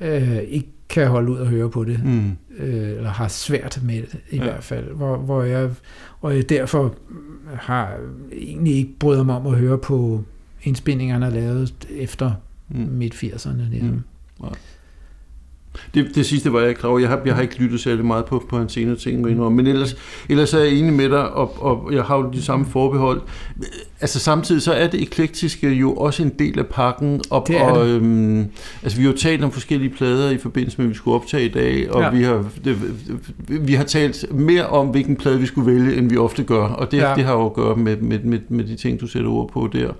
øh, ikke kan holde ud og høre på det, Mm. Øh, eller har svært med det i Ja. ja. hvert fald, hvor, hvor jeg, og jeg derfor har egentlig ikke bryder mig om at høre på indspillingerne, lavet efter Mm. midt 80'erne. Ligesom. Mm. Det, det sidste var jeg klar over. Jeg har, jeg har ikke lyttet særlig meget på, på hans senere ting, men ellers, ellers er jeg enig med dig, og, og jeg har jo de samme forbehold. Altså samtidig så er det eklektiske jo også en del af pakken, og, Det er og det. øhm, altså vi har jo talt om forskellige plader i forbindelse med, at vi skulle optage i dag, og Ja. vi, har, det, vi har talt mere om, hvilken plade vi skulle vælge, end vi ofte gør, og det, ja. det har jo at gøre med, med, med, med de ting, du sætter ord på der.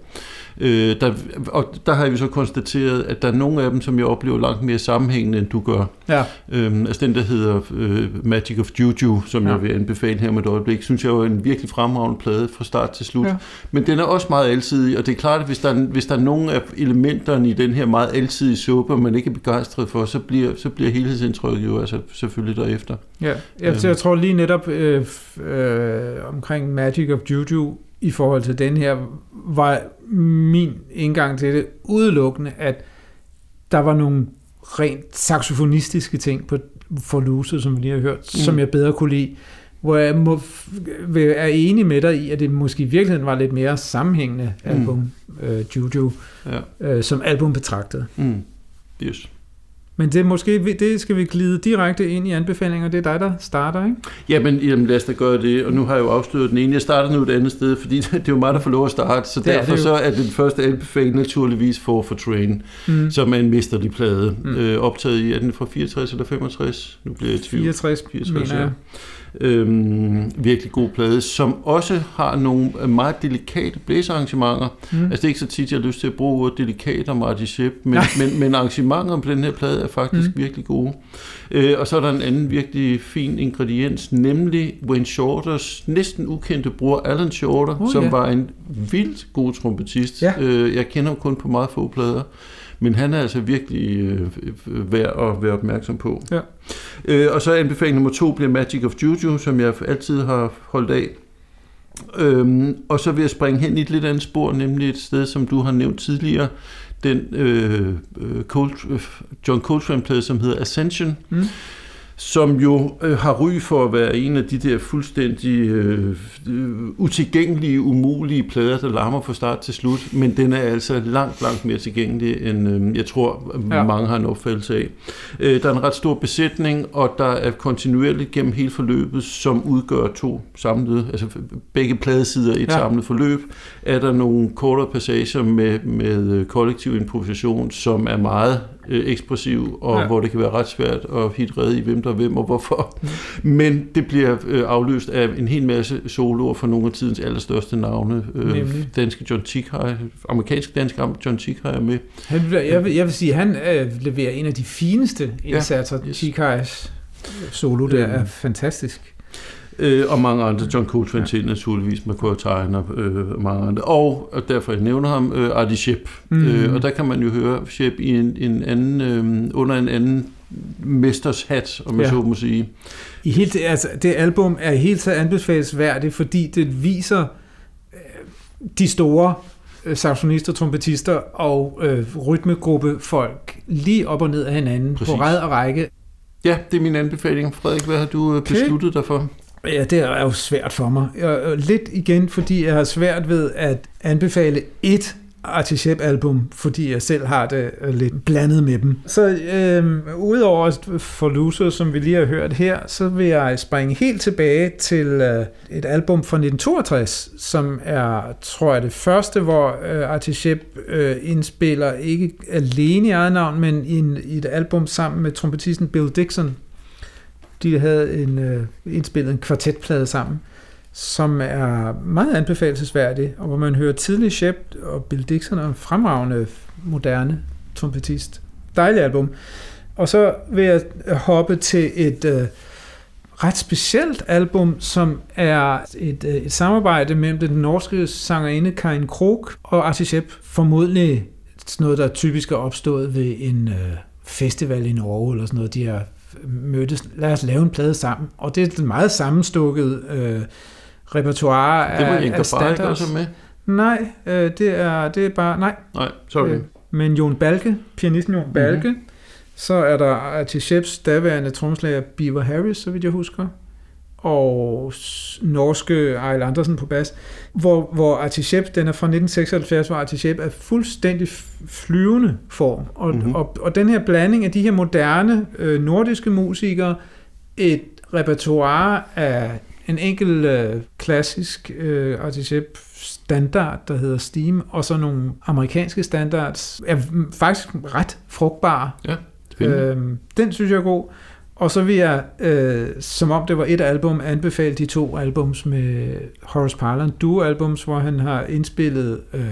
Øh, der, og der har vi så konstateret, at der er nogle af dem, som jeg oplever langt mere sammenhængende, end du gør. Ja, Øhm, altså den, der hedder øh, Magic of Juju, som Ja. jeg vil anbefale her med et øjeblik, synes jeg er en virkelig fremragende plade fra start til slut. Ja. Men den er også meget alsidig, og det er klart, at hvis der, er, hvis der er nogle af elementerne i den her meget alsidige suppe, man ikke er begejstret for, så bliver, så bliver helhedsindtrykket jo altså selvfølgelig derefter. Ja, jeg, Øhm. jeg tror lige netop øh, øh, omkring Magic of Juju i forhold til den her, var min indgang til det udelukkende, at der var nogle rent saxofonistiske ting på for Luse, som vi lige har hørt, mm. som jeg bedre kunne lide. Hvor jeg må, er enig med dig i, at det måske i virkeligheden var lidt mere sammenhængende album, mm. øh, Juju, Ja. øh, som album betragtet. Mm. Yes. Men det, er måske, det skal vi glide direkte ind i anbefalinger. Det er dig, der starter, ikke? Jamen, jamen, lad os da gøre det, og nu har jeg jo afsløret den ene. Jeg starter nu et andet sted, fordi *laughs* det er jo mig, der får lov at starte, så Det er derfor det jo. så er den første anbefaling naturligvis for for Train, Mm. som er en mesterlig plade, Mm. øh, optaget i, er den fra 64 eller 65? Nu bliver jeg i tvivl. 64, 64, mener jeg. Øhm, virkelig god plade, som også har nogle meget delikate blæsearrangementer. Mm. Altså det er ikke så tit, jeg har lyst til at bruge ordet delikat om Marty Shep, men, men, men arrangementer på den her plade er faktisk mm. virkelig gode. Øh, og så er der en anden virkelig fin ingrediens, nemlig Wayne Shorters næsten ukendte bror Alan Shorter, Oh, som ja. var en vildt god trompetist. Ja. Øh, jeg kender ham kun på meget få plader. Men han er altså virkelig øh, øh, værd at være opmærksom på. Ja. Øh, og så anbefaling nummer to bliver Magic of Juju, som jeg altid har holdt af. Øhm, og så vil jeg springe hen i et lidt andet spor, nemlig et sted, som du har nævnt tidligere. Den øh, øh, Colt, øh, John Coltrane-plade, som hedder Ascension. Mm. Som jo øh, har ry for at være en af de der fuldstændig øh, øh, utilgængelige, umulige plader, der larmer fra start til slut, men den er altså langt, langt mere tilgængelig, end øh, jeg tror, Ja. mange har en opfattelse af. Øh, der er en ret stor besætning, og der er kontinuerligt gennem hele forløbet, som udgør to samlede, altså begge pladesider i et Ja. ja. samlet forløb, er der nogle kortere passager med, med øh, kollektiv improvisation, som er meget øh, ekspressiv, og Ja. hvor det kan være ret svært at hit redde i, hvem der er hvem og hvorfor. Men det bliver øh, afløst af en hel masse soloer fra nogle af tidens allerstørste navne. Øh, Nemlig? danske John Tichai, amerikansk dansk John Tichai er med. Han, jeg, vil, jeg vil sige, at han øh, leverer en af de fineste indsatser. Ja, yes. Chikais solo der Øhm. er fantastisk. Øh, og mange andre, John Coltrane til naturligvis, McCoy Tyner øh, og mange andre. Og, og derfor jeg nævner ham, øh, Artie Shep. Mm. Øh, og der kan man jo høre Shep i en, en anden, øh, under en anden mesters hat, om man Ja. ja. så må sige. I helt, altså, det album er helt så anbefalesværdigt, fordi det viser øh, de store øh, saxofonister, trompetister og øh, rytmegruppe folk lige op og ned af hinanden Præcis. på ræd og række. Ja, det er min anbefaling. Frederik, hvad har du øh, Okay. besluttet dig for? Ja, det er jo svært for mig. Lidt igen, fordi jeg har svært ved at anbefale et Artichep album, fordi jeg selv har det øh, lidt blandet med dem. Så øh, udover for Loser, som vi lige har hørt her, så vil jeg springe helt tilbage til øh, et album fra 1962, som er, tror jeg, det første, hvor øh, Artichep øh, indspiller ikke alene i eget navn, men i, en, i et album sammen med trompetisten Bill Dixon, de havde en, øh, indspillet en kvartetplade sammen, som er meget anbefalesværdig, og hvor man hører tidlig Shep og Bill Dixon og en fremragende moderne trompetist. Dejligt album. Og så vil jeg øh, hoppe til et øh, ret specielt album, som er et, øh, et samarbejde mellem den norske sangerinde Karin Krog og Artie Shep. Formodentlig noget, der typisk er opstået ved en øh, festival i Norge eller sådan noget. De har mødtes, lad os lave en plade sammen. Og det er et meget sammenstukket øh, repertoire Det var af, Inga af Bare ikke også med? Nej, øh, det, er, det er bare... Nej, Nej, sorry. Øh, Men Jon Balke, pianisten Jon Balke, mm-hmm. så er der Artie Sheps daværende trommeslager Beaver Harris, så vidt jeg husker, og norske Ejl Andersen på bas, hvor, hvor Artie Shep, den er fra 1976, hvor Artie Shep er fuldstændig flyvende form. Og, mm-hmm. Mhm. og, og den her blanding af de her moderne øh, nordiske musikere, et repertoire af en enkelt øh, klassisk øh, Artie Shep standard, der hedder Steam, og så nogle amerikanske standards, er faktisk ret frugtbare. Spændende. Øhm, den synes jeg er god. Og så vil jeg, øh, som om det var et album, anbefale de to albums med Horace Parlan, duo-albums, hvor han har indspillet øh,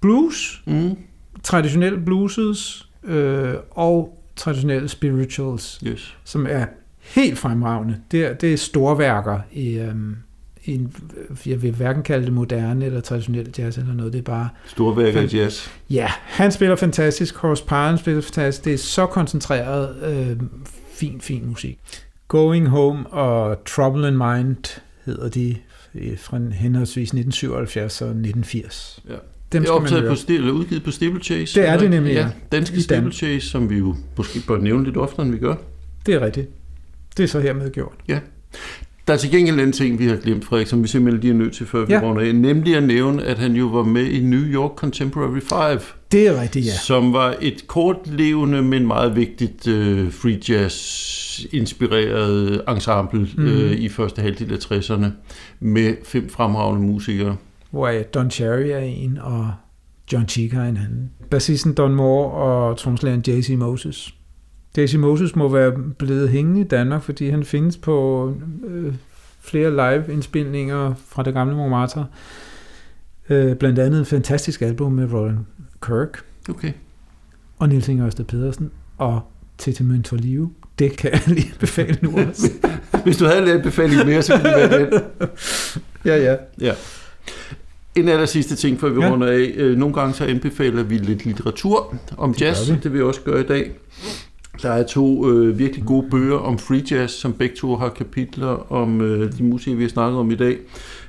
blues, Mm. traditionelle blueses øh, og traditionelle spirituals, Yes. som er helt fremragende. Det er, det er storværker i, øhm, i en, jeg vil hverken kalde det moderne eller traditionel jazz eller noget, det er bare Storværker i jazz. Ja, han spiller fantastisk. Horace Parlan spiller fantastisk. Det er så koncentreret, øh, fin, fin musik. Going Home og Trouble in Mind hedder de øh, fra henholdsvis 1977 og 1980. Ja. Dem Det er optaget på stil, eller udgivet på Steeplechase. Det er det nemlig, ja. ja. Danske Steeplechase, som vi jo måske bør nævne lidt oftere, end vi gør. Det er rigtigt. Det er så hermed gjort. Der er til gengæld en ting, vi har glemt, Frederik, som vi simpelthen lige er nødt til, før vi Ja. runder af. Nemlig at nævne, at han jo var med i New York Contemporary 5, Det er rigtigt, ja. som var et kortlevende, men meget vigtigt uh, free jazz-inspireret ensemble Mhm. mm. uh, i første halvdel af 60'erne, med fem fremragende musikere. Hvor øh, Don Cherry er en, og John Chica er en anden. Bassisten Don Moore og tromslageren J.C. Moses. Daisy Moses må være blevet hængende i Danmark, fordi han findes på øh, flere live-indspilninger fra det gamle Montmartre. Øh, blandt andet en fantastisk album med Roland Kirk Okay. og Niels Inger Ørsted Pedersen og Tete Mønt for Live. Det kan jeg lige befale nu også. *laughs* Hvis du havde lavet befaling mere, så kunne det være den. ja, ja. Ja. En aller sidste ting, før vi Ja. runder af. Øh, Nogle gange så anbefaler vi lidt litteratur om Det jazz. vi. Det vil jeg også gøre i dag. Der er to øh, virkelig gode bøger om free jazz, som begge to har kapitler om øh, de musikere, vi har snakket om i dag.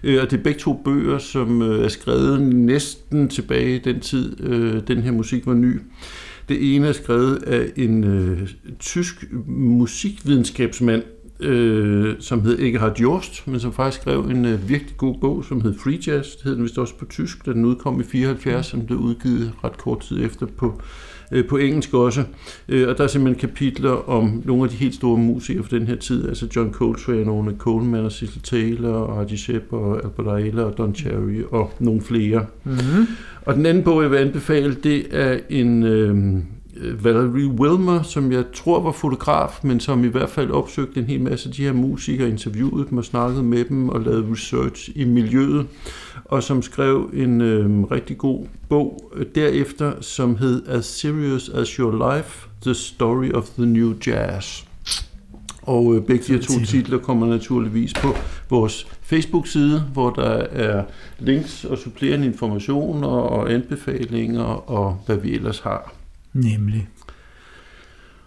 Øh, og det er begge to bøger, som øh, er skrevet næsten tilbage i den tid, øh, den her musik var ny. Det ene er skrevet af en øh, tysk musikvidenskabsmand, øh, som hed Egerhard Jost, men som faktisk skrev en øh, virkelig god bog, som hed Free Jazz. Det hed den vist også på tysk, da den udkom i 74, som blev udgivet ret kort tid efter på, øh, på engelsk også. Øh, og der er simpelthen kapitler om nogle af de helt store musikere fra den her tid, altså John Coltrane, Ornette Coleman og Cecil Taylor, og Artie Shepp og Albert Ayler og Don Cherry og nogle flere. Mm-hmm. Og den anden bog, jeg vil anbefale, det er en øh, Valerie Wilmer, som jeg tror var fotograf, men som i hvert fald opsøgte en hel masse af de her musikere, interviewede dem og snakkede med dem og lavede research i miljøet, og som skrev en øh, rigtig god bog øh, derefter, som hed As Serious As Your Life, The Story of the New Jazz. Og øh, begge de her to titler kommer naturligvis på vores Facebook-side, hvor der er links og supplerende informationer og anbefalinger og hvad vi ellers har. Nemlig.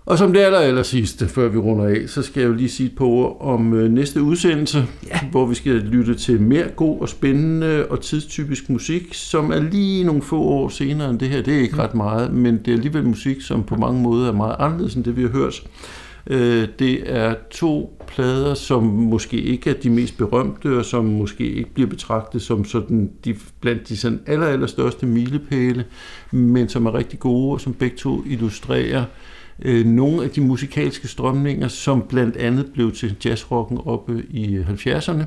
Og som det aller, aller sidste, før vi runder af, så skal jeg jo lige sige et par ord om øh, næste udsendelse, Ja. hvor vi skal lytte til mere god og spændende og tidstypisk musik, som er lige nogle få år senere end det her. Det er ikke ret meget, men det er alligevel musik, som på mange måder er meget anderledes end det, vi har hørt. Øh, Det er to plader, som måske ikke er de mest berømte, og som måske ikke bliver betragtet som sådan de, blandt de sådan aller, aller største milepæle, men som er rigtig gode, og som begge to illustrerer øh, nogle af de musikalske strømninger, som blandt andet blev til jazzrocken oppe i 70'erne,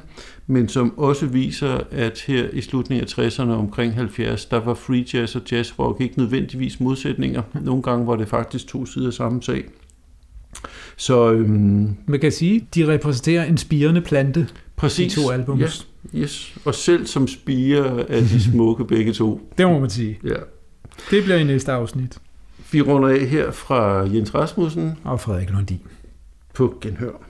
men som også viser, at her i slutningen af 60'erne omkring 70, der var free jazz og jazzrock ikke nødvendigvis modsætninger. Nogle gange var det faktisk to sider af samme sag. Så øhm, Man kan sige, de repræsenterer en spirende plante, præcis. de to albums. Ja, yes. Og selv som spiger er de *laughs* smukke begge to. Det må man sige. Ja. Det bliver i næste afsnit. Vi runder af her fra Jens Rasmussen Og Frederik Lundin. på Genhør.